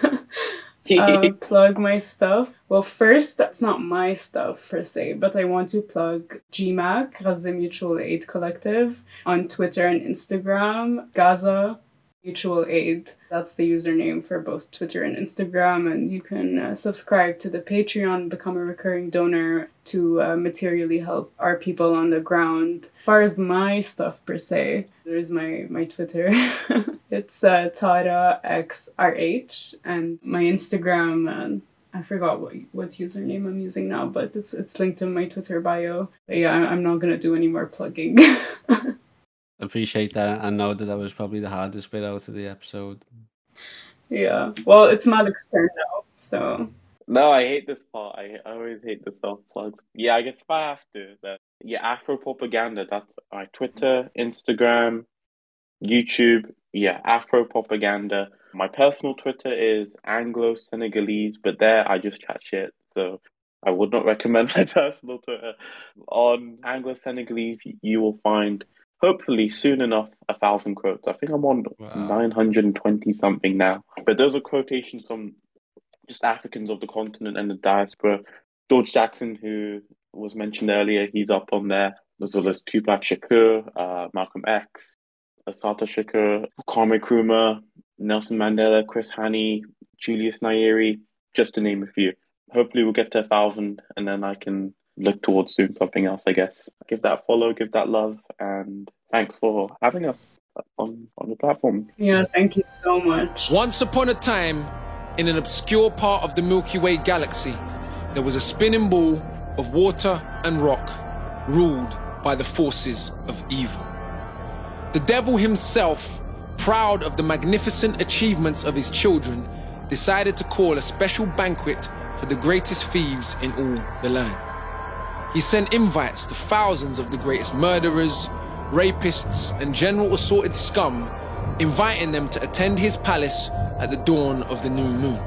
uh, plug my stuff. Well, first, that's not my stuff per se, but I want to plug GMAC, Gaza Mutual Aid Collective, on Twitter and Instagram, Gaza Mutual Aid. That's the username for both Twitter and Instagram. And you can uh, subscribe to the Patreon, become a recurring donor to uh, materially help our people on the ground. As far as my stuff per se, there's my, my Twitter. it's uh, Tara XRH and my Instagram. Uh, I forgot what what username I'm using now, but it's it's linked in my Twitter bio. But yeah, I'm not gonna do any more plugging. Appreciate that. I know that that was probably the hardest bit out of the episode. Yeah. Well, it's Malick's turn now, so. No, I hate this part. I, I always hate the self plugs. Yeah, I guess if I have to, then yeah, Afro Propaganda. That's my Twitter, Instagram, YouTube. Yeah, Afro Propaganda. My personal Twitter is Anglo Senegalese, but there I just chat shit. So I would not recommend my personal Twitter. On Anglo Senegalese, you will find hopefully soon enough a thousand quotes. I think I'm on wow. 920 something now. But those are quotations from just Africans of the continent and the diaspora. George Jackson, who was mentioned earlier, he's up on there, as well as Tupac Shakur, uh, Malcolm X, Assata Shakur, Kwame Nkrumah, Nelson Mandela, Chris Hani, Julius Nyerere, just to name a few. Hopefully, we'll get to a thousand, and then I can look towards doing something else. I guess give that follow, give that love, and thanks for having us on on the platform. Yeah, thank you so much. Once upon a time, in an obscure part of the Milky Way galaxy, there was a spinning ball of water and rock, ruled by the forces of evil. The devil himself proud of the magnificent achievements of his children, decided to call a special banquet for the greatest thieves in all the land. He sent invites to thousands of the greatest murderers, rapists, and general assorted scum, inviting them to attend his palace at the dawn of the new moon.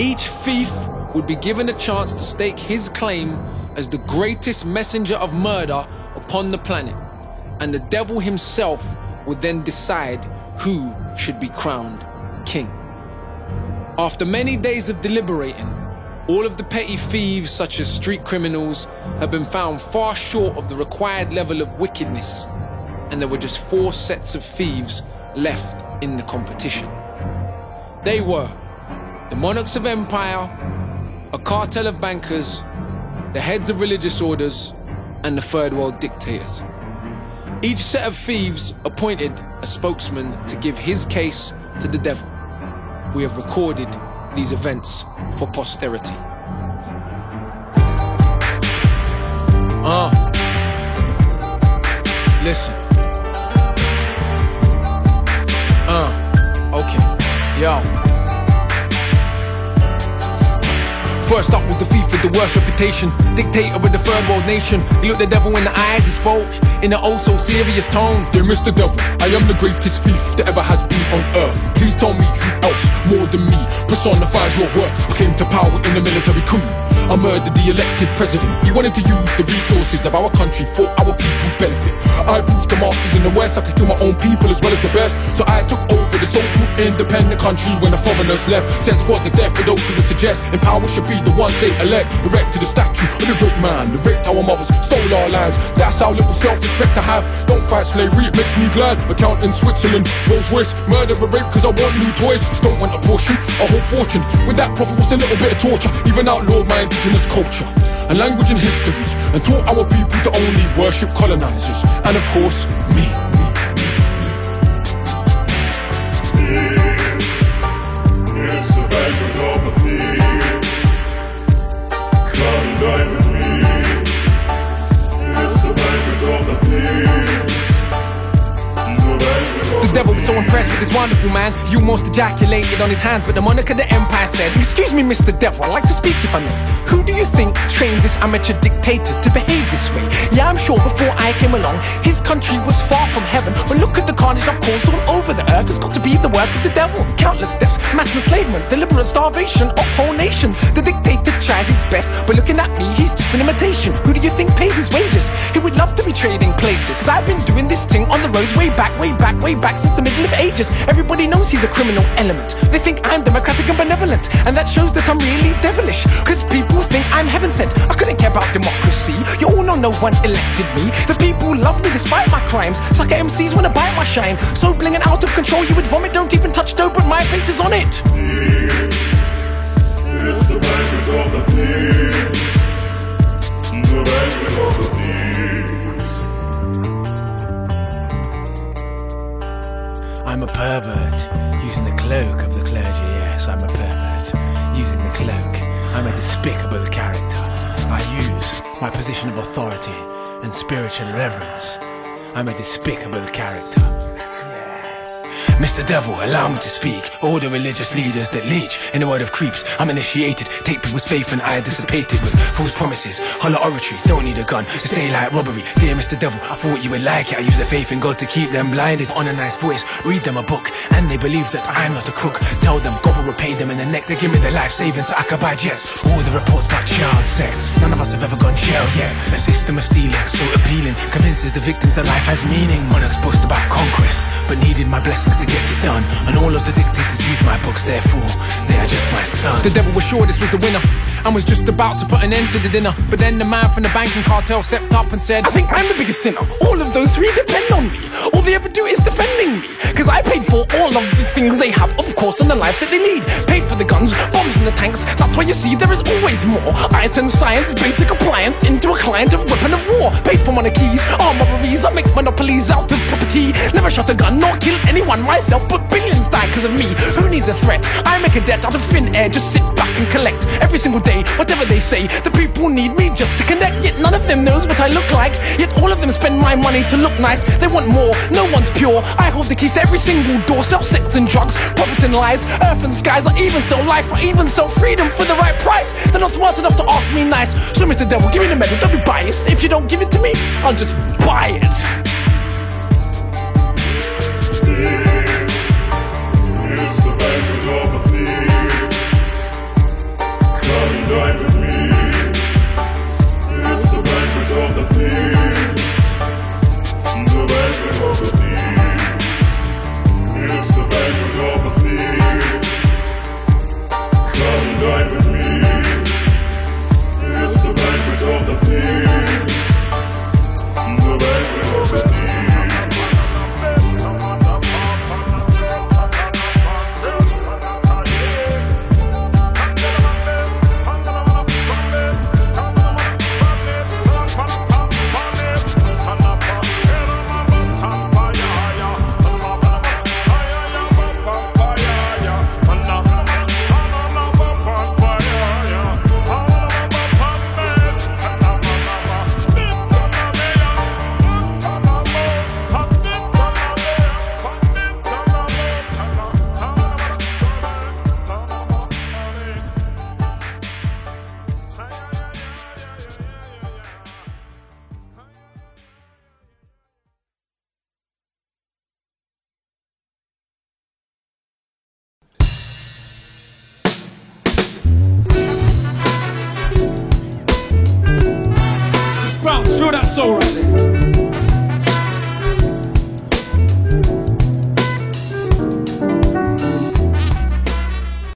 Each thief would be given a chance to stake his claim as the greatest messenger of murder upon the planet, and the devil himself would then decide who should be crowned king. After many days of deliberating, all of the petty thieves, such as street criminals, have been found far short of the required level of wickedness, and there were just four sets of thieves left in the competition. They were the monarchs of empire, a cartel of bankers, the heads of religious orders, and the third world dictators. Each set of thieves appointed a spokesman to give his case to the devil. We have recorded these events for posterity. Uh. Listen. Uh. Okay. Yo. First up was the thief with the worst reputation, dictator of the third world nation. He looked the devil in the eyes, he spoke in an oh so serious tone. Dear Mr. Devil, I am the greatest thief that ever has been on earth. Please tell me who else more than me personifies your work. I came to power in a military coup. I murdered the elected president. He wanted to use the resources of our country for our people's benefit. I proved the masters in the West I could kill my own people as well as the best. So I took over the so-called independent country when the foreigners left. Sent squads of death for those who would suggest in power should be the ones they elect. Erected a statue of the great man that raped our mothers, stole our lands. That's how little self-respect I have. Don't fight slavery, it makes me glad. Account in Switzerland, Rolls Royce, murder and rape cause I want new toys. Don't want a portion, a whole fortune. With that profit was a little bit of torture. Even outlawed my indigenous culture and language and history and taught our people to only worship colonizers and of course me. So impressed with this wonderful man, you most ejaculated on his hands. But the monarch of the empire said, Excuse me, Mr. Devil, I'd like to speak if I may. Who do you think trained this amateur dictator to behave this way? Yeah, I'm sure before I came along, his country was far from heaven. But look at the carnage I've caused all over the earth. It's got to be the work of the devil. Countless deaths, mass enslavement, deliberate starvation of whole nations. The dictator tries his best, but looking at me, he's just an imitation. Who do you think pays his wages? He would love to be trading places. I've been doing this thing on the roads way back, way back, way back since the middle of ages. Everybody knows he's a criminal element. They think I'm democratic and benevolent, and that shows that I'm really devilish. Cause people think I'm heaven sent. I couldn't care about democracy. You all know no one elected me. The people love me despite my crimes. Sucker MCs wanna bite my shine. So bling and out of control, you would vomit. Don't even touch dope, but my face is on it. It's the of the. The of the I'm a pervert, using the cloak of the clergy. Yes, I'm a pervert, using the cloak. I'm a despicable character. I use my position of authority and spiritual reverence. I'm a despicable character. Mr. Devil, allow me to speak. All the religious leaders that leech in the world of creeps. I'm initiated, take people's faith and I dissipate it with false promises. Holler oratory, don't need a gun, it's daylight robbery. Dear Mr. Devil, I thought you would like it. I use the faith in God to keep them blinded. On a nice voice, read them a book, and they believe that I'm not a crook. Tell them God will repay them in the neck. They give me the life savings so I can buy jets. All the reports about child sex. None of us have ever gone jail yet. A system of stealing, so appealing. Convinces the victims that life has meaning. Monarchs boast about conquest, but needed my blessings to get it done. And all of the dictators use my books, therefore, they are just my sons. The devil was sure this was the winner and was just about to put an end to the dinner. But then the man from the banking cartel stepped up and said, I think I'm the biggest sinner. All of those three depend on me. All they ever do is defending me. Cause I paid for all of the things they have, of course, and the life that they lead. Paid for the guns, bombs, and the tanks. That's why you see there is always more. I turn science, basic appliance into a client of weapon of war. Paid for monarchies, armed robberies. I make Never shot a gun nor kill anyone myself, but billions die because of me. Who needs a threat? I make a debt out of thin air. Just sit back and collect every single day, whatever they say. The people need me just to connect. Yet none of them knows what I look like. Yet all of them spend my money to look nice. They want more. No one's pure. I hold the keys to every single door. Sell sex and drugs, profit and lies, earth and skies. I even sell life. I even sell freedom for the right price. They're not smart enough to ask me nice. So, Mr. Devil, give me the medal. Don't be biased. If you don't give it to me, I'll just buy it. It's the banquet of a thief. Come and dine with me.